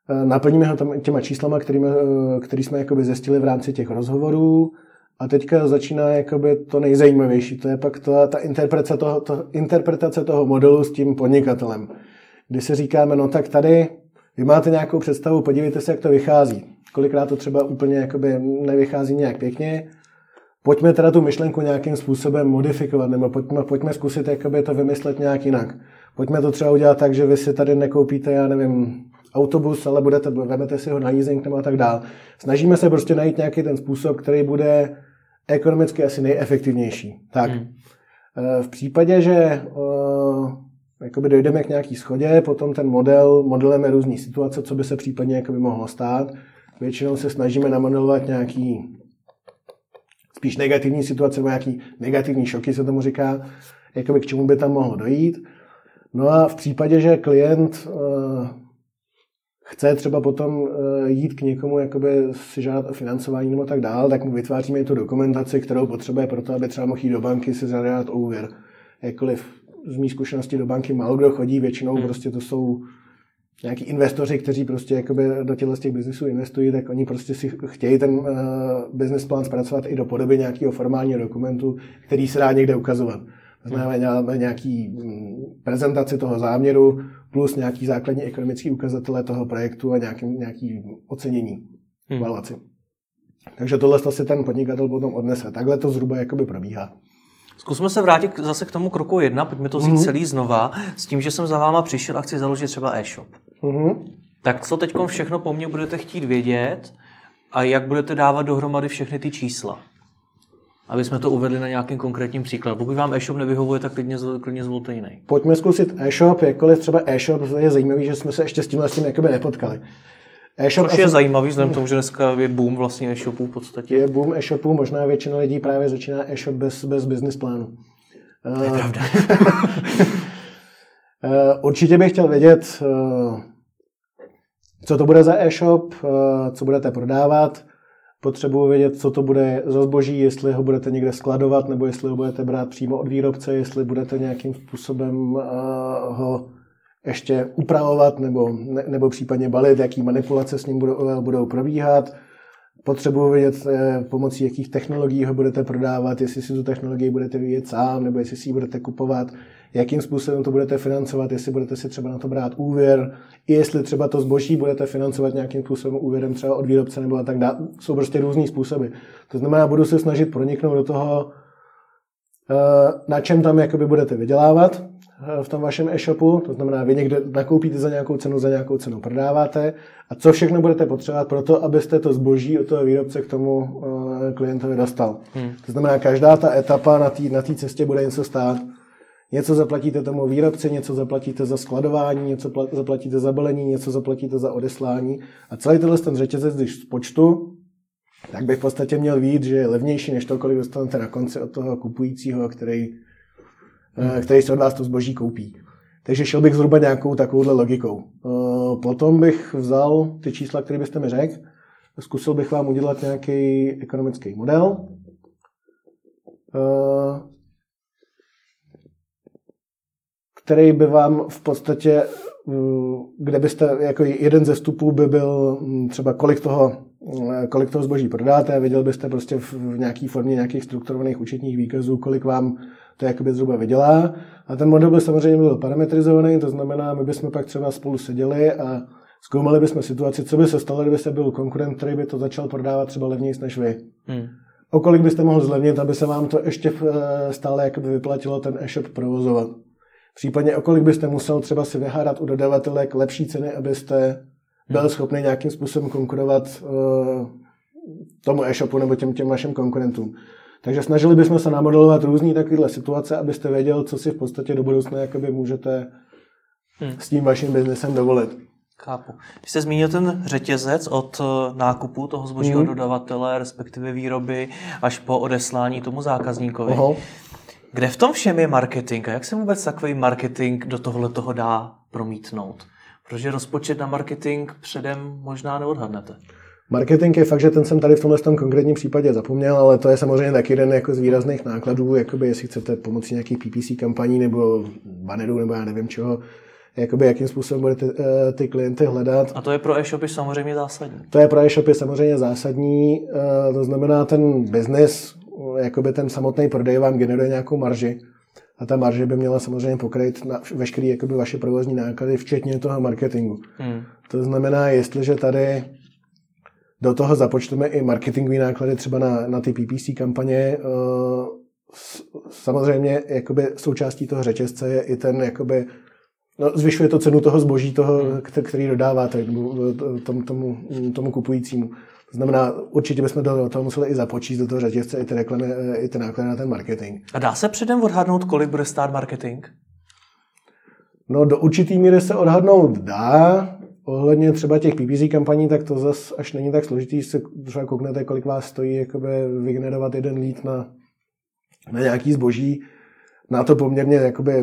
eh, naplníme ho těma číslama, kterými, eh, který jsme jakoby zjistili v rámci těch rozhovorů a teďka začíná jakoby to nejzajímavější, to je pak to, ta interpretace toho, to, interpretace toho modelu s tím podnikatelem. Kdy si říkáme, no tak tady vy máte nějakou představu, podívejte se, jak to vychází. Kolikrát to třeba úplně jakoby nevychází nějak pěkně. Pojďme teda tu myšlenku nějakým způsobem modifikovat, nebo pojďme, pojďme zkusit jakoby to vymyslet nějak jinak. Pojďme to třeba udělat tak, že vy si tady nekoupíte, já nevím, autobus, ale budete, vezmete si ho na leasing nebo tak dál. Snažíme se prostě najít nějaký ten způsob, který bude ekonomicky asi nejefektivnější. Tak, hmm. Eh, v případě, že uh, jakoby dojdeme k nějaký schodě, potom ten model, modelujeme různé situace, co by se případně jakoby mohlo stát. Většinou se snažíme namodelovat nějaký spíš negativní situace, nebo nějaký negativní šoky se tomu říká, jakoby k čemu by tam mohlo dojít. No a v případě, že klient uh, chce třeba potom eh, jít k někomu, jakoby si žádat o financování nebo tak dál, tak mu vytváříme tu dokumentaci, kterou potřebuje pro to, aby třeba mohl jít do banky si zadat o úvěr. Jakkoliv z mých zkušeností do banky málo kdo chodí, většinou hmm. prostě to jsou nějaký investoři, kteří prostě jakoby do těchto těch biznisů investují, tak oni prostě si chtějí ten uh, business plán zpracovat i do podoby nějakého formálního dokumentu, který se dá někde ukazovat. Znamená, nějaký mm, prezentaci toho záměru plus nějaký základní ekonomický ukazatele toho projektu a nějaký, nějaký ocenění, hmm. valuaci. Takže tohle si ten podnikatel potom odnese. Takhle to zhruba jakoby probíhá. Zkusme se vrátit zase k tomu kroku jedna, pojďme to vzít mm-hmm. celý znova, s tím, že jsem za váma přišel a chci založit třeba e-shop. Mm-hmm. Tak co teď všechno po mně budete chtít vědět a jak budete dávat dohromady všechny ty čísla? Aby jsme to uvedli na nějakém konkrétním příkladu. Pokud vám e-shop nevyhovuje, tak klidně, klidně zvolte jiný. Pojďme zkusit e-shop, jakkoliv třeba e-shop je zajímavý, že jsme se ještě s tímhle s tím jakoby nepotkali. E-shop Což je zajímavý, vzhledem tomu, že dneska je boom vlastně e-shopů v podstatě. Je boom e-shopů, možná většina lidí právě začíná e-shop bez, bez business plánu. To je pravda. Eh, určitě bych chtěl vědět, eh, co to bude za e-shop, eh, co budete prodávat, potřebuji vědět, co to bude za zboží, jestli ho budete někde skladovat, nebo jestli ho budete brát přímo od výrobce, jestli budete nějakým způsobem ho ještě upravovat nebo, ne, nebo případně balit, jaký manipulace s ním budou, budou probíhat. Potřebuji vědět, eh, pomocí jakých technologií ho budete prodávat, jestli si tu technologii budete vyvíjet sám, nebo jestli si ji budete kupovat, jakým způsobem to budete financovat, jestli budete si třeba na to brát úvěr, jestli třeba to zboží budete financovat nějakým způsobem úvěrem třeba od výrobce nebo tak dále. Jsou prostě různý způsoby. To znamená, budu se snažit proniknout do toho, na čem tam jakoby budete vydělávat, Eh, v tom vašem e-shopu, to znamená, vy někde nakoupíte za nějakou cenu, za nějakou cenu prodáváte a co všechno budete potřebovat pro to, abyste to zboží od toho výrobce k tomu eh, klientovi dostal. Hmm. To znamená, každá ta etapa na té na cestě bude něco stát. Něco zaplatíte tomu výrobci, něco zaplatíte za skladování, něco zaplatíte za balení, něco zaplatíte za odeslání. A celý tenhle ten řetězec, když z počtu, tak by v podstatě měl vít, že je levnější než to, kolik dostanete na konci od toho kupujícího, který hmm. který si od vás to zboží koupí. Takže šel bych zhruba nějakou takovouhle logikou. Eh, potom bych vzal ty čísla, které byste mi řekl, zkusil bych vám udělat nějaký ekonomický model, eh, který by vám v podstatě, kde byste, jako jeden ze vstupů by byl hm, třeba kolik toho, kolik toho zboží prodáte, viděl byste prostě v nějaké formě nějakých strukturovaných účetních výkazů, kolik vám to jakoby zhruba vydělá. A ten model by samozřejmě byl parametrizovaný, to znamená, my bychom pak třeba spolu seděli a zkoumali bychom situaci, co by se stalo, kdyby se byl konkurent, který by to začal prodávat třeba levněji než vy. Hmm. O kolik byste mohl zlevnit, aby se vám to ještě eh, stále jakoby vyplatilo ten e-shop provozovat. Případně o kolik byste musel třeba si vyhádat u dodavatelek lepší ceny, abyste byl schopný nějakým způsobem konkurovat uh, tomu e-shopu nebo těm, těm vašim konkurentům. Takže snažili bychom se namodelovat různé takovéhle situace, abyste věděl, co si v podstatě do budoucna jakoby můžete hmm. s tím vaším biznesem dovolit. Chápu. Když jste zmínil ten řetězec od eh, nákupu toho zbožího hmm. dodavatele, respektive výroby, až po odeslání tomu zákazníkovi. Aha. Kde v tom všem je marketing a jak se vůbec takový marketing do tohle toho dá promítnout? Protože rozpočet na marketing předem možná neodhadnete. Marketing je fakt, že ten jsem tady v tomhle tom konkrétním případě zapomněl, ale to je samozřejmě taky jeden jako z výrazných nákladů, jakoby jestli chcete pomocí nějakých PPC kampaní nebo bannerů nebo já nevím čeho, jakoby jakým způsobem budete eh, ty klienty hledat. A to je pro e-shopy samozřejmě zásadní. To je pro e-shopy samozřejmě zásadní, eh, to znamená ten business, jakoby ten samotný prodej vám generuje nějakou marži a ta marže by měla samozřejmě pokryt na veškeré jakoby vaše provozní náklady, včetně toho marketingu. Hmm. To znamená, jestliže tady do toho započteme i marketingové náklady třeba na, na ty PPC kampaně, eh, samozřejmě jakoby součástí toho řetězce je i ten jakoby No, zvyšuje to cenu toho zboží, toho, hmm. který dodáváte tomu, tomu, tomu kupujícímu. To znamená, určitě bychom do toho museli i započíst do toho řetězce i ty reklamy, i ty náklady na ten marketing. A dá se předem odhadnout, kolik bude stát marketing? No, do určitý míry se odhadnout dá. Ohledně třeba těch PPC kampaní, tak to zase až není tak složitý, se třeba kouknete, kolik vás stojí jakoby vygenerovat jeden lead na, na nějaký zboží. Na to poměrně jakoby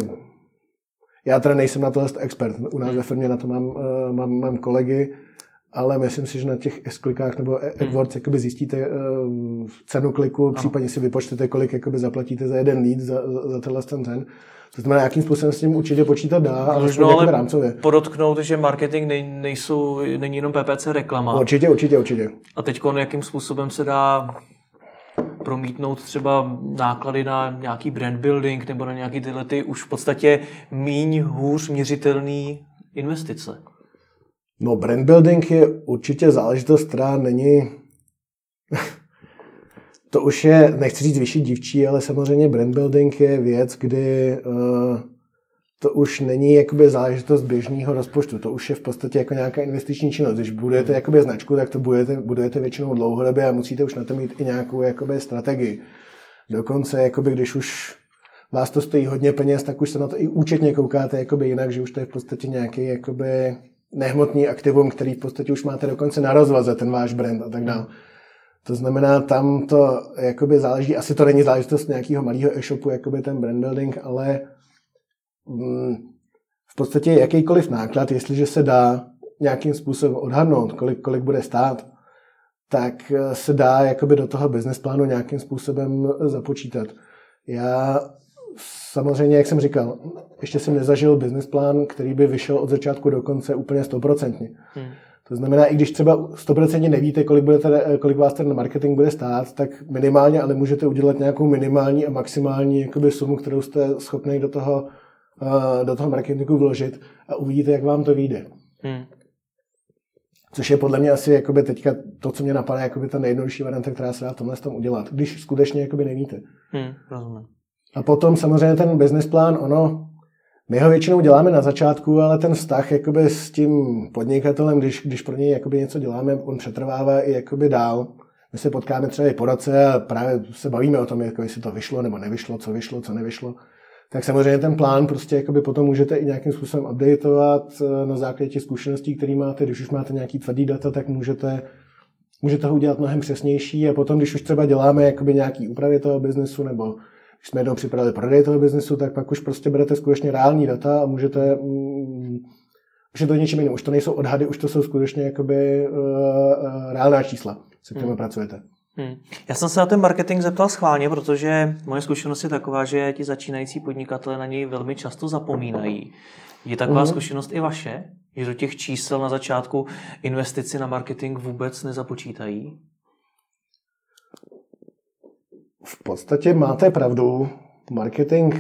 já teda nejsem na to expert. U nás ve firmě na to mám, uh, mám, mám kolegy, ale myslím si, že na těch S-klikách nebo hmm. AdWords jakoby zjistíte uh, cenu kliku, ano. případně si vypočtete, kolik jakoby zaplatíte za jeden lead, za, za, za tenhle ten cen. To znamená, jakým způsobem s tím určitě počítat dá, ale Možno ale rámcově. podotknout, že marketing nej, nejsou, není jenom PPC reklama. Určitě, určitě, určitě. A teď jakým způsobem se dá promítnout třeba náklady na nějaký brand building nebo na nějaký tyhle ty už v podstatě míň hůř měřitelný investice? No brand building je určitě záležitost, která není to už je, nechci říct vyšší dívčí, ale samozřejmě brand building je věc, kdy uh, to už není jakoby záležitost běžného rozpočtu, to už je v podstatě jako nějaká investiční činnost. Když budujete jakoby značku, tak to budujete, budujete většinou dlouhodobě a musíte už na to mít i nějakou jakoby strategii. Dokonce, jakoby, když už vás to stojí hodně peněz, tak už se na to i účetně koukáte jakoby jinak, že už to je v podstatě nějaký jakoby nehmotný aktivum, který v podstatě už máte dokonce na rozvaze, ten váš brand a tak dále. To znamená, tam to jakoby záleží, asi to není záležitost nějakého malého e-shopu, jakoby ten brand building, ale mm, v podstatě jakýkoliv náklad, jestliže se dá nějakým způsobem odhadnout, kolik, kolik bude stát, tak se dá jakoby do toho business plánu nějakým způsobem započítat. Já samozřejmě, jak jsem říkal, ještě jsem nezažil business plán, který by vyšel od začátku do konce úplně stoprocentně. Hmm. To znamená, i když třeba stoprocentně nevíte, kolik, budete, kolik vás ten marketing bude stát, tak minimálně, ale můžete udělat nějakou minimální a maximální jakoby, sumu, kterou jste schopni do toho, uh, do toho marketingu vložit a uvidíte, jak vám to vyjde. Hmm. Což je podle mě asi jakoby teďka to, co mě napadá, jakoby ta nejjednodušší varianta, která se dá v tomhle tom udělat, když skutečně jakoby nevíte. Hmm, rozumím. A potom samozřejmě ten business plán, ono, my ho většinou děláme na začátku, ale ten vztah jakoby s tím podnikatelem, když, když pro něj jakoby něco děláme, on přetrvává i jakoby dál. My se potkáme třeba i po roce a právě se bavíme o tom, jako jestli to vyšlo nebo nevyšlo, co vyšlo, co nevyšlo. Tak samozřejmě ten plán prostě jakoby potom můžete i nějakým způsobem updateovat eh, na základě těch zkušeností, které máte. Když už máte nějaký tvrdý data, tak můžete, můžete ho udělat mnohem přesnější a potom, když už třeba děláme jakoby nějaký úpravy toho biznesu nebo když jsme jednou připravili prodej toho biznesu, tak pak už prostě berete skutečně reální data a můžete mm, už je to něčím jiným. Už to nejsou odhady, už to jsou skutečně jakoby uh, uh, reálná čísla, se kterými hmm. pracujete. Hmm. Já jsem se na ten marketing zeptal schválně, protože moje zkušenost je taková, že ti začínající podnikatelé na něj velmi často zapomínají. Je taková uh-huh. zkušenost i vaše, že do těch čísel na začátku investici na marketing vůbec nezapočítají? V podstatě máte pravdu. Marketing,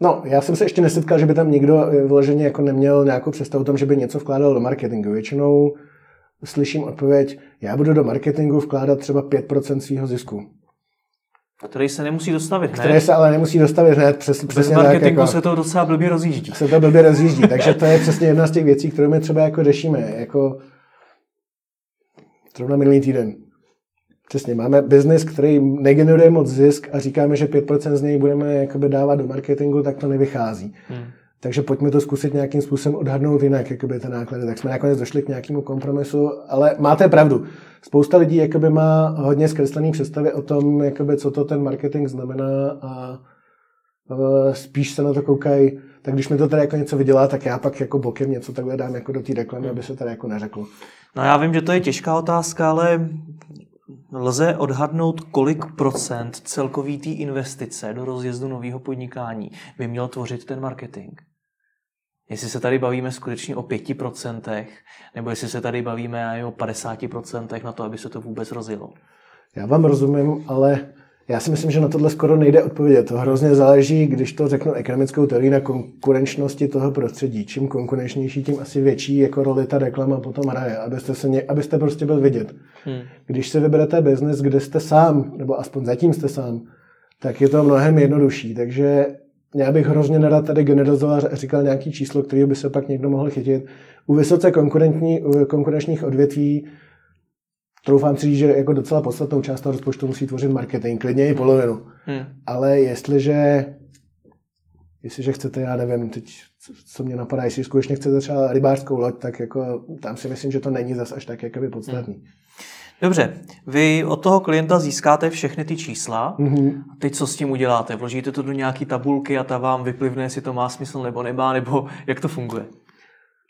no, já jsem se ještě nesetkal, že by tam někdo vyloženě jako neměl nějakou představu o tom, že by něco vkládal do marketingu. Většinou slyším odpověď, já budu do marketingu vkládat třeba 5% svého zisku. Který se nemusí dostavit hned. Který se ale nemusí dostavit hned. Přes, přesně marketingu tak, jako, se to docela blbě rozjíždí. Se to blbě rozjíždí, takže to je přesně jedna z těch věcí, kterou my třeba jako řešíme. Jako, zrovna minulý týden. Přesně, máme biznis, který negeneruje moc zisk a říkáme, že 5% z něj budeme jakoby dávat do marketingu, tak to nevychází. Hmm. Takže pojďme to zkusit nějakým způsobem odhadnout jinak, jakoby ty náklady. Tak jsme nakonec došli k nějakému kompromisu, ale máte pravdu. Spousta lidí jakoby má hodně zkreslený představy o tom, jakoby, co to ten marketing znamená a spíš se na to koukají, tak když mi to tady jako něco vydělá, tak já pak jako bokem něco takhle dám jako do té reklamy, aby se tady jako neřeklo. No já vím, že to je těžká otázka, ale lze odhadnout, kolik procent celkový té investice do rozjezdu nového podnikání by měl tvořit ten marketing? Jestli se tady bavíme skutečně o 5%, nebo jestli se tady bavíme o 50% na to, aby se to vůbec rozjelo. Já vám rozumím, ale já si myslím, že na tohle skoro nejde odpovědět. To hrozně záleží, když to řeknu ekonomickou teorii na konkurenčnosti toho prostředí. Čím konkurenčnější, tím asi větší jako roli ta reklama potom hraje, abyste, se ně, abyste prostě byl vidět. Hmm. Když si vyberete biznis, kde jste sám, nebo aspoň zatím jste sám, tak je to mnohem jednodušší. Takže já bych hrozně nerad tady generalizoval a říkal nějaký číslo, který by se pak někdo mohl chytit. U vysoce konkurentní, u konkurenčních odvětví troufám si říct, že jako docela podstatnou část toho rozpočtu musí tvořit marketing, klidně i polovinu. Hmm. Ale jestliže, jestliže chcete, já nevím, teď co mě napadá, jestli skutečně chcete třeba rybářskou loď, tak jako tam si myslím, že to není zas až tak jakoby podstatný. Hmm. Dobře, vy od toho klienta získáte všechny ty čísla. Mm-hmm. A teď co s tím uděláte? Vložíte to do nějaké tabulky a ta vám vyplivne, jestli to má smysl nebo nemá, nebo jak to funguje?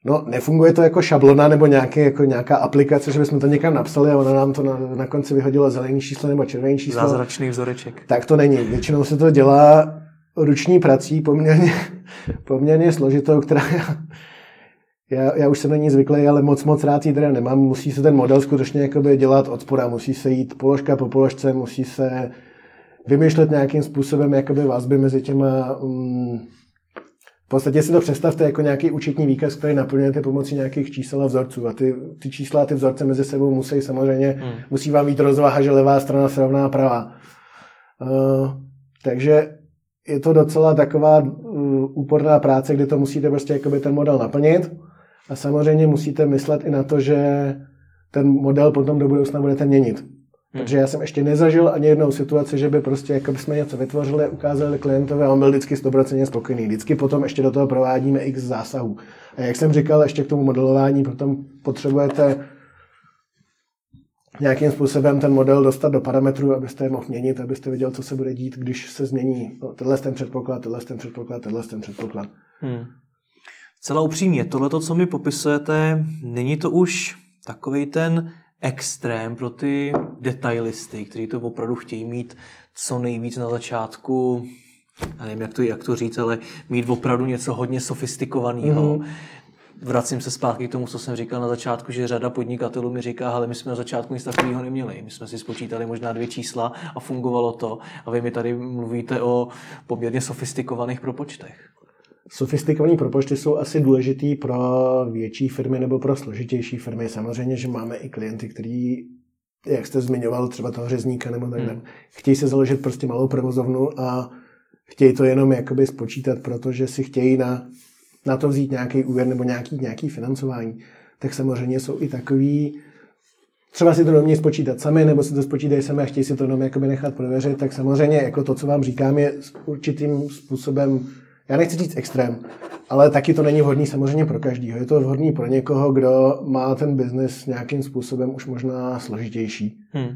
No, nefunguje to jako šablona nebo nějaké, jako nějaká aplikace, že bychom to někam napsali a ona nám to na, na konci vyhodila zelený číslo nebo červený číslo. Zázračný vzoreček. Tak to není. Většinou se to dělá ruční prací poměrně, poměrně složitou, která já, já už jsem na ní zvyklý, ale moc moc rád ji teda nemám. Musí se ten model skutečně jakoby dělat od spora, musí se jít položka po položce, musí se vymýšlet nějakým způsobem jakoby vazby mezi těma um, podstatě si to představte jako nějaký účetní výkaz, který naplňujete pomocí nějakých čísel a vzorců. A ty, ty čísla a ty vzorce mezi sebou musí samozřejmě, hmm. musí vám být rozvaha, že levá strana se rovná pravá. Uh, takže je to docela taková uh, úporná práce, kdy to musíte prostě jakoby ten model naplnit. A samozřejmě musíte myslet i na to, že ten model potom do budoucna budete měnit. Hmm. Takže já jsem ještě nezažil ani jednou situaci, že by prostě jako jsme něco vytvořili, ukázali klientovi a on byl vždycky 100% spokojený. Vždycky potom ještě do toho provádíme x zásahů. A jak jsem říkal, ještě k tomu modelování potom potřebujete nějakým způsobem ten model dostat do parametrů, abyste je mohl měnit, abyste viděl, co se bude dít, když se změní no, tenhle ten předpoklad, tenhle ten předpoklad, tenhle ten předpoklad. Hmm. Celá upřímně, tohle, co mi popisujete, není to už takový ten extrém pro ty detailisty, kteří to opravdu chtějí mít co nejvíc na začátku, já nevím, jak to, jak to říct, ale mít opravdu něco hodně sofistikovaného. Mm-hmm. Vracím se zpátky k tomu, co jsem říkal na začátku, že řada podnikatelů mi říká, ale my jsme na začátku nic takového neměli. My jsme si spočítali možná dvě čísla a fungovalo to. A vy mi tady mluvíte o poměrně sofistikovaných propočtech. Sofistikované propočty jsou asi důležitý pro větší firmy nebo pro složitější firmy. Samozřejmě, že máme i klienty, kteří, jak jste zmiňoval, třeba toho řezníka nebo tak hmm. chtějí se založit prostě malou provozovnu a chtějí to jenom jakoby spočítat, protože si chtějí na, na to vzít nějaký úvěr nebo nějaký, nějaký financování. Tak samozřejmě jsou i takový, třeba si to neumí spočítat sami, nebo si to spočítají sami a chtějí si to jenom jakoby nechat prověřit, tak samozřejmě jako to, co vám říkám, je určitým způsobem já nechci říct extrém, ale taky to není vhodný samozřejmě pro každého. Je to vhodný pro někoho, kdo má ten biznis nějakým způsobem už možná složitější. Hmm.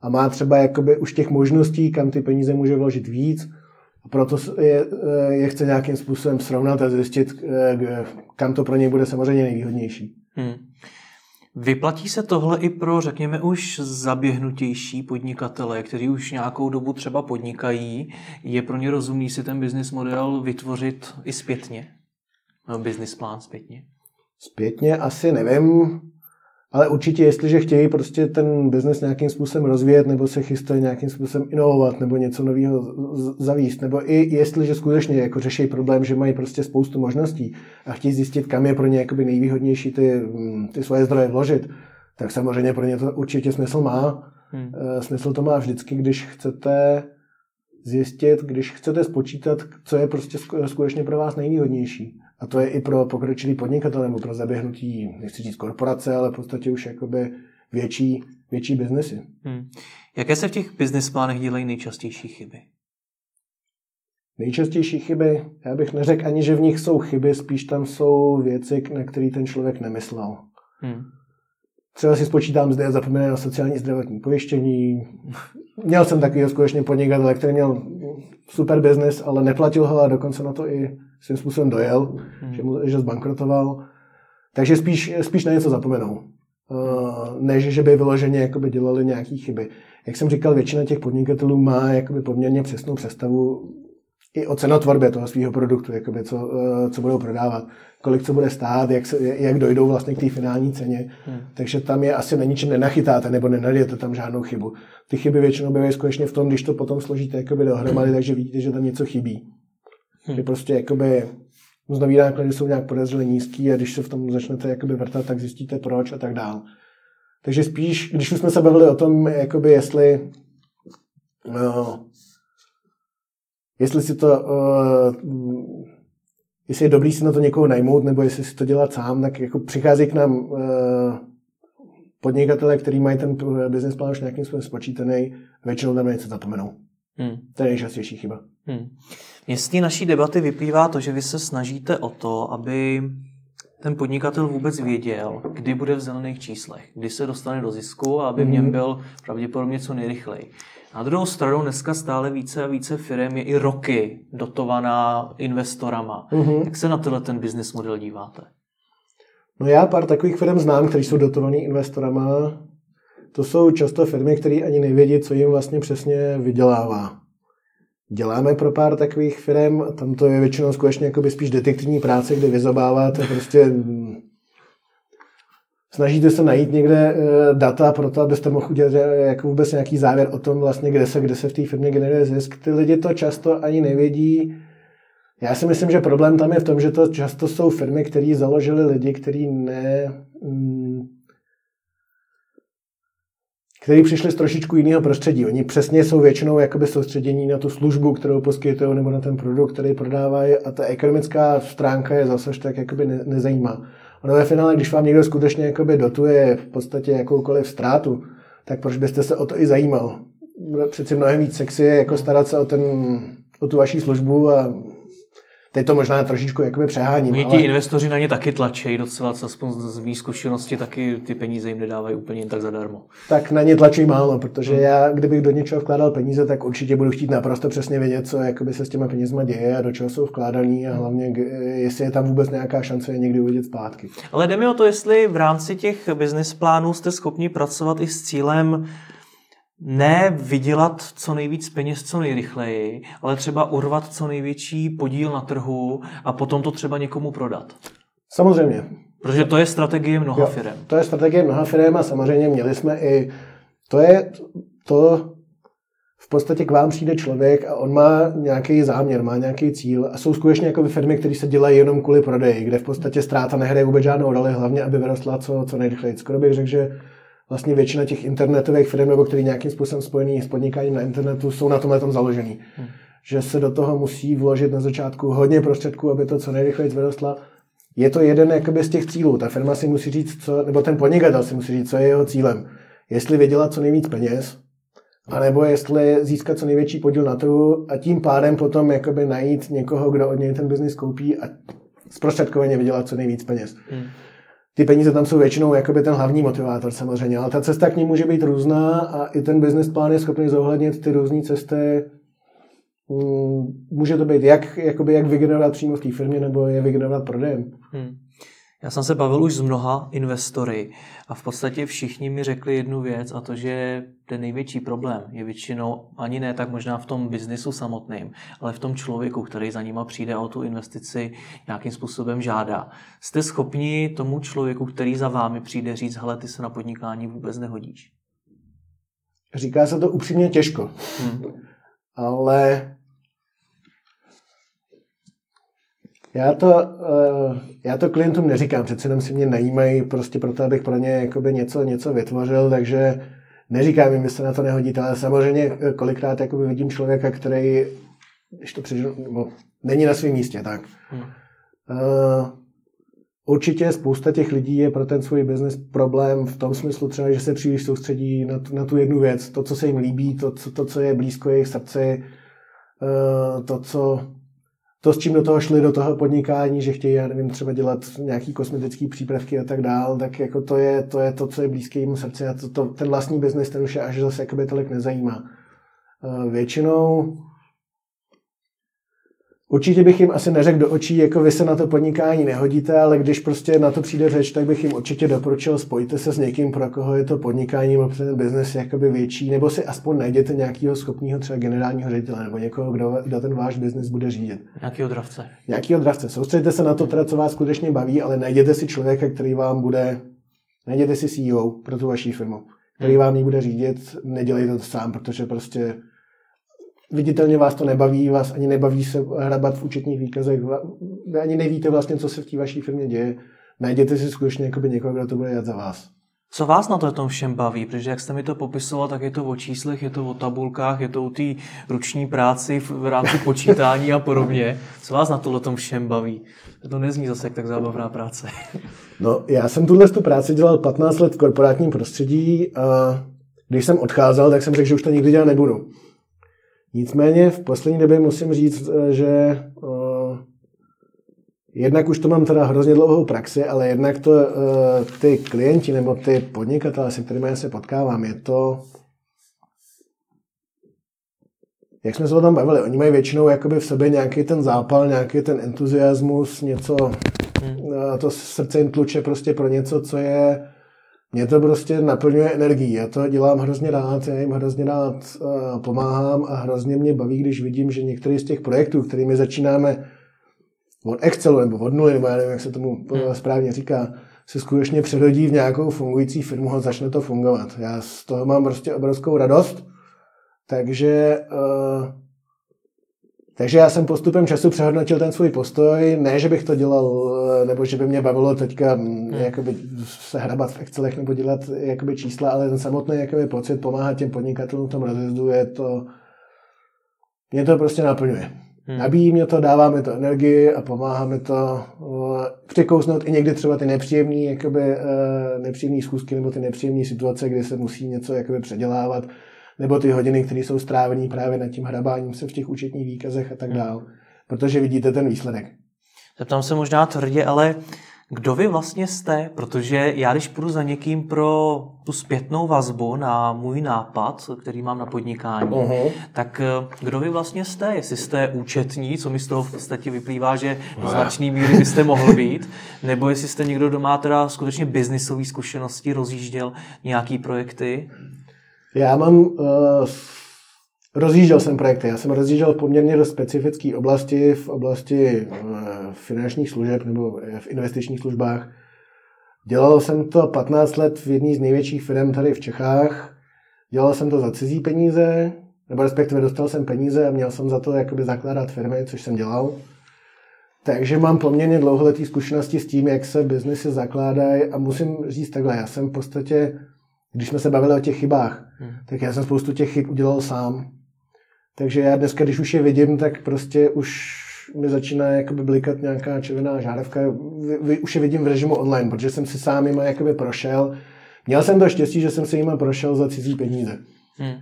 A má třeba jakoby už těch možností, kam ty peníze může vložit víc, a proto je, je chce nějakým způsobem srovnat a zjistit, eh, kam to pro něj bude samozřejmě nejvýhodnější. Hmm. Vyplatí se tohle i pro, řekněme, už zaběhnutější podnikatele, kteří už nějakou dobu třeba podnikají? Je pro ně rozumný si ten business model vytvořit i zpětně? No, business plán zpětně? Zpětně asi nevím, Ale určitě, jestliže chtějí prostě ten biznes nějakým způsobem rozvíjet, nebo se chystají nějakým způsobem inovovat, nebo něco nového zavíst, nebo i jestliže skutečně jako řeší problém, že mají prostě spoustu možností a chtějí zjistit, kam je pro ně jakoby nejvýhodnější ty, mm, ty svoje zdroje vložit, tak samozřejmě pro ně to určitě smysl má. Hmm. Eh, smysl to má vždycky, když chcete zjistit, když chcete spočítat, co je prostě skutečně pro vás nejvýhodnější. A to je i pro pokročilý podnikatel nebo pro zaběhnutí, nechci říct korporace, ale v podstatě už jakoby větší, větší biznesy. Hmm. Jaké se v těch business plánech dělají nejčastější chyby? Nejčastější chyby, já bych neřekl ani, že v nich jsou chyby, spíš tam jsou věci, na které ten člověk nemyslel. Hmm. Třeba si spočítám zde, zapomínané na sociální zdravotní pojištění. Měl jsem takový skutečně podnikatele, který měl super biznis, ale neplatil ho a dokonce na to i svým způsobem dojel, hmm. že, mu, že zbankrotoval. Takže spíš, spíš na něco zapomenou. Uh, než že by vyloženě jakoby dělali nějaké chyby. Jak jsem říkal, většina těch podnikatelů má jakoby poměrně přesnou představu i o cenotvorbě toho svého produktu, jakoby co, uh, co budou prodávat, kolik co bude stát, jak, se, jak dojdou vlastně k té finální ceně. Hmm. Takže tam je asi na ničem nenachytáte nebo nenajdete tam žádnou chybu. Ty chyby většinou bývají skutečně v tom, když to potom složíte jakoby dohromady, takže vidíte, že tam něco chybí. Hmm. Prostě jakoby mzdový náklady jsou nějak podezřele nízký a když se v tom začnete jakoby vrtat, tak zjistíte proč a tak dál. Takže spíš, když už jsme se bavili o tom, jakoby jestli no, jestli si to uh, jestli je dobrý si na to někoho najmout, nebo jestli si to dělat sám, tak jako přichází k nám uh, podnikatele, který mají ten business plán už nějakým způsobem spočítaný, většinou tam něco zapomenou. Hmm. To je nejčastější chyba. Hmm. Té naší debaty vyplývá to, že vy se snažíte o to, aby ten podnikatel vůbec věděl, kdy bude v zelených číslech, kdy se dostane do zisku a aby v něm hmm. byl pravděpodobně co nejrychleji. Na druhou stranu dneska stále více a více firm je i roky dotovaná investorama. Mm-hmm. Jak se na tenhle ten business model díváte? No já pár takových firm znám, které jsou dotovaný investorama. To jsou často firmy, které ani nevědí, co jim vlastně přesně vydělává. Děláme pro pár takových firm, tam to je většinou skutečně spíš detektivní práce, kde vyzobáváte prostě snažíte se najít někde eh, data pro to, abyste mohli udělat jako vůbec nějaký závěr o tom, vlastně, kde se, kde se v té firmě generuje zisk. Ty lidi to často ani nevědí. Já si myslím, že problém tam je v tom, že to často jsou firmy, které založili lidi, kteří ne, který přišli z trošičku jiného prostředí. Oni přesně jsou většinou jakoby soustředění na tu službu, kterou poskytují, nebo na ten produkt, který prodávají a ta ekonomická stránka je zase tak jakoby ne, nezajímá. Ono ve finále, když vám někdo skutečně jakoby dotuje v podstatě jakoukoliv ztrátu, tak proč byste se o to i zajímal? Přeci mnohem víc sexy je jako starat se o, ten, o tu vaši službu a Teď to možná trošičku jakoby přeháním. Oni ale... ti investoři na ně taky tlačí docela, co aspoň z mý zkušenosti, taky ty peníze jim nedávají úplně jen tak zadarmo. Tak na ně tlačí málo, protože hmm. já, kdybych do něčeho vkládal peníze, tak určitě budu chtít naprosto přesně vědět, co jakoby se s těma penězma děje a do čeho jsou vkládaný a hmm. hlavně, jestli je tam vůbec nějaká šance je někdy uvidět zpátky. Ale jde mi o to, jestli v rámci těch business plánů jste schopni pracovat i s cílem ne vydělat co nejvíc peněz co nejrychleji, ale třeba urvat co největší podíl na trhu a potom to třeba někomu prodat. Samozřejmě. Protože to je strategie mnoha firm. To je strategie mnoha firm a samozřejmě měli jsme i, to je to, v podstatě k vám přijde člověk a on má nějaký záměr, má nějaký cíl a jsou skutečně jako firmy, které se dělají jenom kvůli prodeji, kde v podstatě ztráta nehraje vůbec žádnou roli, hlavně aby vyrostla co, co nejrychleji. Skoro bych řekl, že vlastně většina těch internetových firm, nebo který nějakým způsobem spojený s podnikáním na internetu, jsou na tomhle tom založený. Hmm. Že se do toho musí vložit na začátku hodně prostředků, aby to co nejrychleji vyrostla. Je to jeden jakoby z těch cílů. Ta firma si musí říct, co, nebo ten podnikatel si musí říct, co je jeho cílem. Jestli vydělat co nejvíc peněz, anebo jestli získat co největší podíl na trhu a tím pádem potom jakoby najít někoho, kdo od něj ten biznis koupí a zprostředkovaně vydělat co nejvíc peněz. Hmm ty peníze tam jsou většinou jakoby ten hlavní motivátor samozřejmě, ale ta cesta k ní může být různá a i ten business plán je schopný zohlednit ty různé cesty. Mm, může to být jak, jakoby jak vygenerovat přímo v té firmě, nebo je vygenerovat prodejem. Hmm. Já jsem se bavil už s mnoha investory a v podstatě všichni mi řekli jednu věc a to, že ten největší problém je většinou ani ne tak možná v tom biznisu samotným, ale v tom člověku, který za nima přijde o tu investici nějakým způsobem žádá. Jste schopni tomu člověku, který za vámi přijde říct, hele, ty se na podnikání vůbec nehodíš? Říká se to upřímně těžko. Hmm. Ale Já to, uh, já to klientům neříkám, přece jenom si mě najímají prostě proto, abych pro ně jakoby něco, něco vytvořil, takže neříkám jim, že se na to nehodíte, ale samozřejmě eh, kolikrát jakoby vidím člověka, který, když to přežil, nebo není na svém místě, tak. Hmm. Uh, určitě spousta těch lidí je pro ten svůj biznis problém v tom smyslu třeba, že se příliš soustředí na tu, na tu jednu věc, to, co se jim líbí, to, co, to, co je blízko jejich srdci, uh, to, co to, s čím do toho šli, do toho podnikání, že chtějí, já nevím, třeba dělat nějaký kosmetický přípravky a tak dál, tak jako to je to, je to co je blízké jemu srdci a to, to, ten vlastní biznis, ten už je až zase jakoby tolik nezajímá. Eh, většinou Určitě bych jim asi neřekl do očí, jako vy se na to podnikání nehodíte, ale když prostě na to přijde řeč, tak bych jim určitě doporučil, spojte se s někým, pro koho je to podnikání, nebo ten biznes jakoby větší, nebo si aspoň najděte nějakého schopného třeba generálního ředitele, nebo někoho, kdo, kdo ten váš biznis bude řídit. Nějaký dravce. Nějaký dravce. Soustředte se na to, teda, co vás skutečně baví, ale najděte si člověka, který vám bude, najděte si CEO pro tu vaší firmu, který hmm. vám ji bude řídit, nedělejte to sám, protože prostě viditelně vás to nebaví, vás ani nebaví se hrabat v účetních výkazech, vy ani nevíte vlastně, co se v té vaší firmě děje. Najděte si skutečně jakoby někoho, kdo to bude dělat za vás. Co vás na to tom všem baví? Protože jak jste mi to popisoval, tak je to o číslech, je to o tabulkách, je to o té ruční práci v rámci počítání a podobně. Co vás na tohle tom všem baví? To nezní zase tak zábavná práce. No, já jsem tuhle tu práci dělal 15 let v korporátním prostředí a když jsem odcházel, tak jsem řekl, že už to nikdy dělat nebudu. Nicméně v poslední době musím říct, eh, že uh, jednak už to mám teda hrozně dlouhou praxi, ale jednak to uh, ty klienti nebo ty podnikatelé, se kterými se potkávám, je to jak jsme se o tom bavili, oni mají většinou jakoby v sobě nějaký ten zápal, nějaký ten entuziasmus, něco, hmm. to srdce jim tluče prostě pro něco, co je mě to prostě naplňuje energii. Já to dělám hrozně rád, já jim hrozně rád uh, pomáhám a hrozně mě baví, když vidím, že některý z těch projektů, kterými začínáme od Excelu nebo od nuly, nebo já nevím, jak se tomu hmm. správně říká, se skutečně předhodí v nějakou fungující firmu a začne to fungovat. Já z toho mám prostě obrovskou radost, takže uh, takže já jsem postupem času přehodnotil ten svůj postoj, ne, že bych to dělal, eh, nebo že by mě bavilo teďka mm, hmm. jakoby se hrabat v Excelech nebo dělat jakoby čísla, ale ten samotný jakoby pocit pomáhat těm podnikatelům v tom rozjezdu je to, mě to prostě naplňuje. Hmm. Nabíjí mě to, dává mi to energii a pomáhá mi to uh, překousnout i někdy třeba ty nepříjemné jakoby, uh, nepříjemné schůzky nebo ty nepříjemné situace, kdy se musí něco jakoby předělávat nebo ty hodiny, které jsou strávené právě nad tím hrabáním se v těch účetních výkazech a tak hmm. dále. Protože vidíte ten výsledek. Zeptám se možná tvrdě, ale kdo vy vlastně jste? Protože já, když půjdu za někým pro tu zpětnou vazbu na můj nápad, který mám na podnikání, uh-huh. tak eh, kdo vy vlastně jste? Jestli jste účetní, co mi z toho v podstatě vyplývá, že do značný míry byste mohl být, nebo jestli jste někdo, kdo má teda skutečně biznisové zkušenosti, rozjížděl nějaký projekty? Já mám, uh, rozjížděl jsem projekty, já jsem rozjížděl v poměrně do specifické oblasti, v oblasti uh, finančních služeb nebo v investičních službách. Dělal jsem to 15 let v jedné z největších firm tady v Čechách. Dělal jsem to za cizí peníze, nebo respektive dostal jsem peníze a měl jsem za to jakoby zakládat firmy, což jsem dělal. Takže mám poměrně dlouholetý zkušenosti s tím, jak se biznesy zakládají a musím říct takhle, já jsem v podstatě když jsme se bavili o těch chybách, hmm. tak já jsem spoustu těch chyb udělal sám. Takže já dneska, když už je vidím, tak prostě už mi začíná jakoby blikat nějaká červená žárovka. Už je vidím v režimu online, protože jsem si sám jima jakoby prošel. Měl jsem to štěstí, že jsem si jima prošel za cizí peníze. Hmm.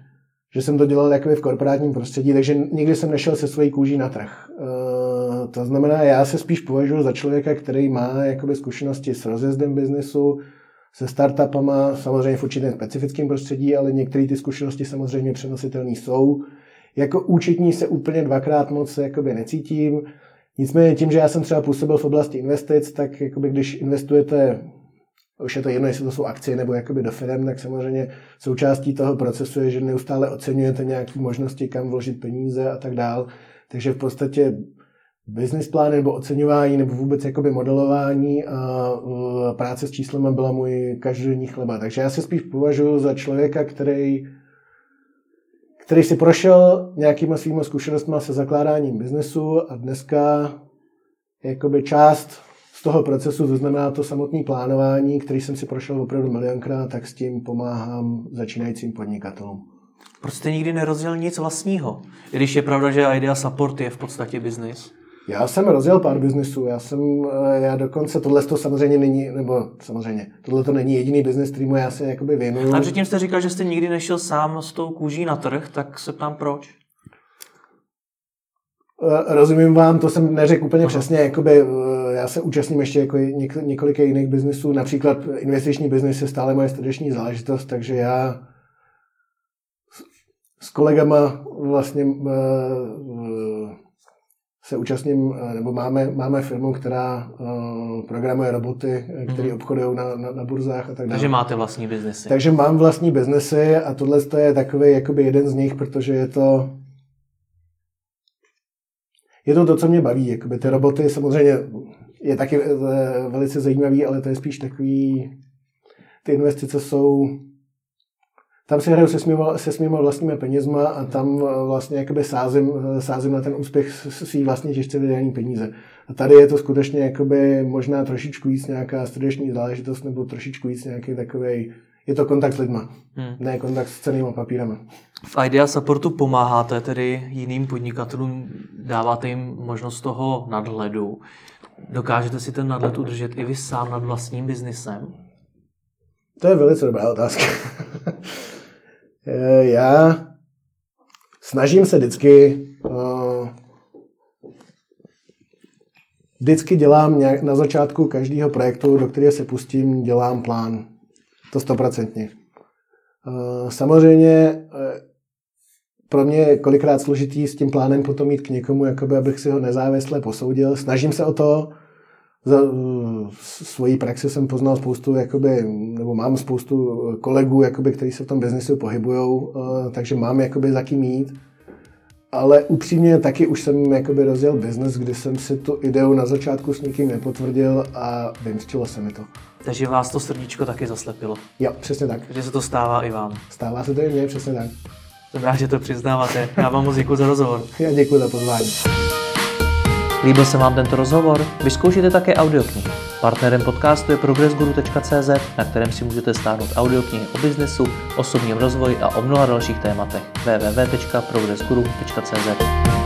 Že jsem to dělal jakoby v korporátním prostředí, takže nikdy jsem nešel se svojí kůží na trh. Uh, to znamená, já se spíš považuji za člověka, který má jakoby zkušenosti s rozjezdem biznesu, se startupama, samozřejmě v určitém specifickém prostředí, ale některé ty zkušenosti samozřejmě přenositelné jsou. Jako účetní se úplně dvakrát moc jakoby necítím. Nicméně tím, že já jsem třeba působil v oblasti investic, tak jakoby když investujete, už je to jedno, jestli to jsou akcie nebo jakoby do firm, tak samozřejmě součástí toho procesu je, že neustále oceňujete nějaké možnosti, kam vložit peníze a tak dál. Takže v podstatě business plán nebo oceňování nebo vůbec jakoby modelování a práce s číslem byla můj každodenní chleba. Takže já se spíš považuji za člověka, který který si prošel nějakýma svýma zkušenostmi se zakládáním biznesu a dneska jakoby část z toho procesu, to znamená to samotné plánování, který jsem si prošel opravdu milionkrát, tak s tím pomáhám začínajícím podnikatelům. Proč jste nikdy nerozdělil nic vlastního? I když je pravda, že Idea Support je v podstatě biznis. Já jsem rozjel pár biznisů, já jsem, eh, já dokonce, tohle to samozřejmě není, nebo samozřejmě, tohle to není jediný biznis, kterýmu já se jakoby věnuju. A předtím jste říkal, že jste nikdy nešel sám s tou kůží na trh, tak se ptám proč? Eh, rozumím vám, to jsem neřekl úplně Aha. přesně, jakoby, eh, já se účastním ještě jako několika jiných biznisů, například investiční biznis je stále moje srdeční záležitost, takže já s kolegama vlastně se účastním, eh, nebo máme, máme firmu, která uh, programuje roboty, eh, které mm-hmm. obchodují na, na, na burzách a tak dále. Takže máte vlastní biznesy. Takže mám vlastní biznesy a tohle je takový jakoby jeden z nich, protože je to je to to, co mě baví. Jakoby ty roboty samozřejmě je taky velice zajímavý, ale to je spíš takový, ty investice jsou tam si hraju se svýma, se svýma vlastními penězma a tam eh, vlastně jakoby sázím, eh, sázím na ten úspěch svý vlastně těžce vydaný peníze. A tady je to skutečně jakoby možná trošičku víc nějaká středeční záležitost nebo trošičku víc nějaký takový je to kontakt s lidma, hmm. ne kontakt s cenými papírama. V Idea Supportu pomáháte tedy jiným podnikatelům, dáváte jim možnost toho nadhledu. Dokážete si ten nadhled udržet i vy sám nad vlastním biznisem? To je velice dobrá otázka. Eh, já snažím se vždycky uh, vždycky dělám nějak, na začátku každého projektu, do kterého se pustím, dělám plán. To stoprocentně. Uh, samozřejmě pro mě je kolikrát složitý s tím plánem potom jít k někomu, jakoby, abych si ho nezávisle posoudil. Snažím se o to, za svojí praxi jsem poznal spoustu, jakoby, nebo mám spoustu kolegů, jakoby, kteří se v tom biznesu pohybují, eh, takže mám jakoby za kým jít. Ale upřímně taky už jsem jakoby rozjel biznes, kdy jsem si tu ideu na začátku s nikým nepotvrdil a vymstilo se mi to. Takže vás to srdíčko taky zaslepilo. Jo, přesně tak. Takže se to stává i vám. Stává se to i mně, přesně tak. Dobrá, že to přiznáváte. Já vám moc děkuji za rozhovor. Já děkuji za pozvání. Líbil se vám tento rozhovor? Vyzkoušejte také audioknihy. Partnerem podcastu je progressguru.cz, na kterém si můžete stáhnout audioknihy o biznesu, osobním rozvoji a o mnoha dalších tématech. www.progressguru.cz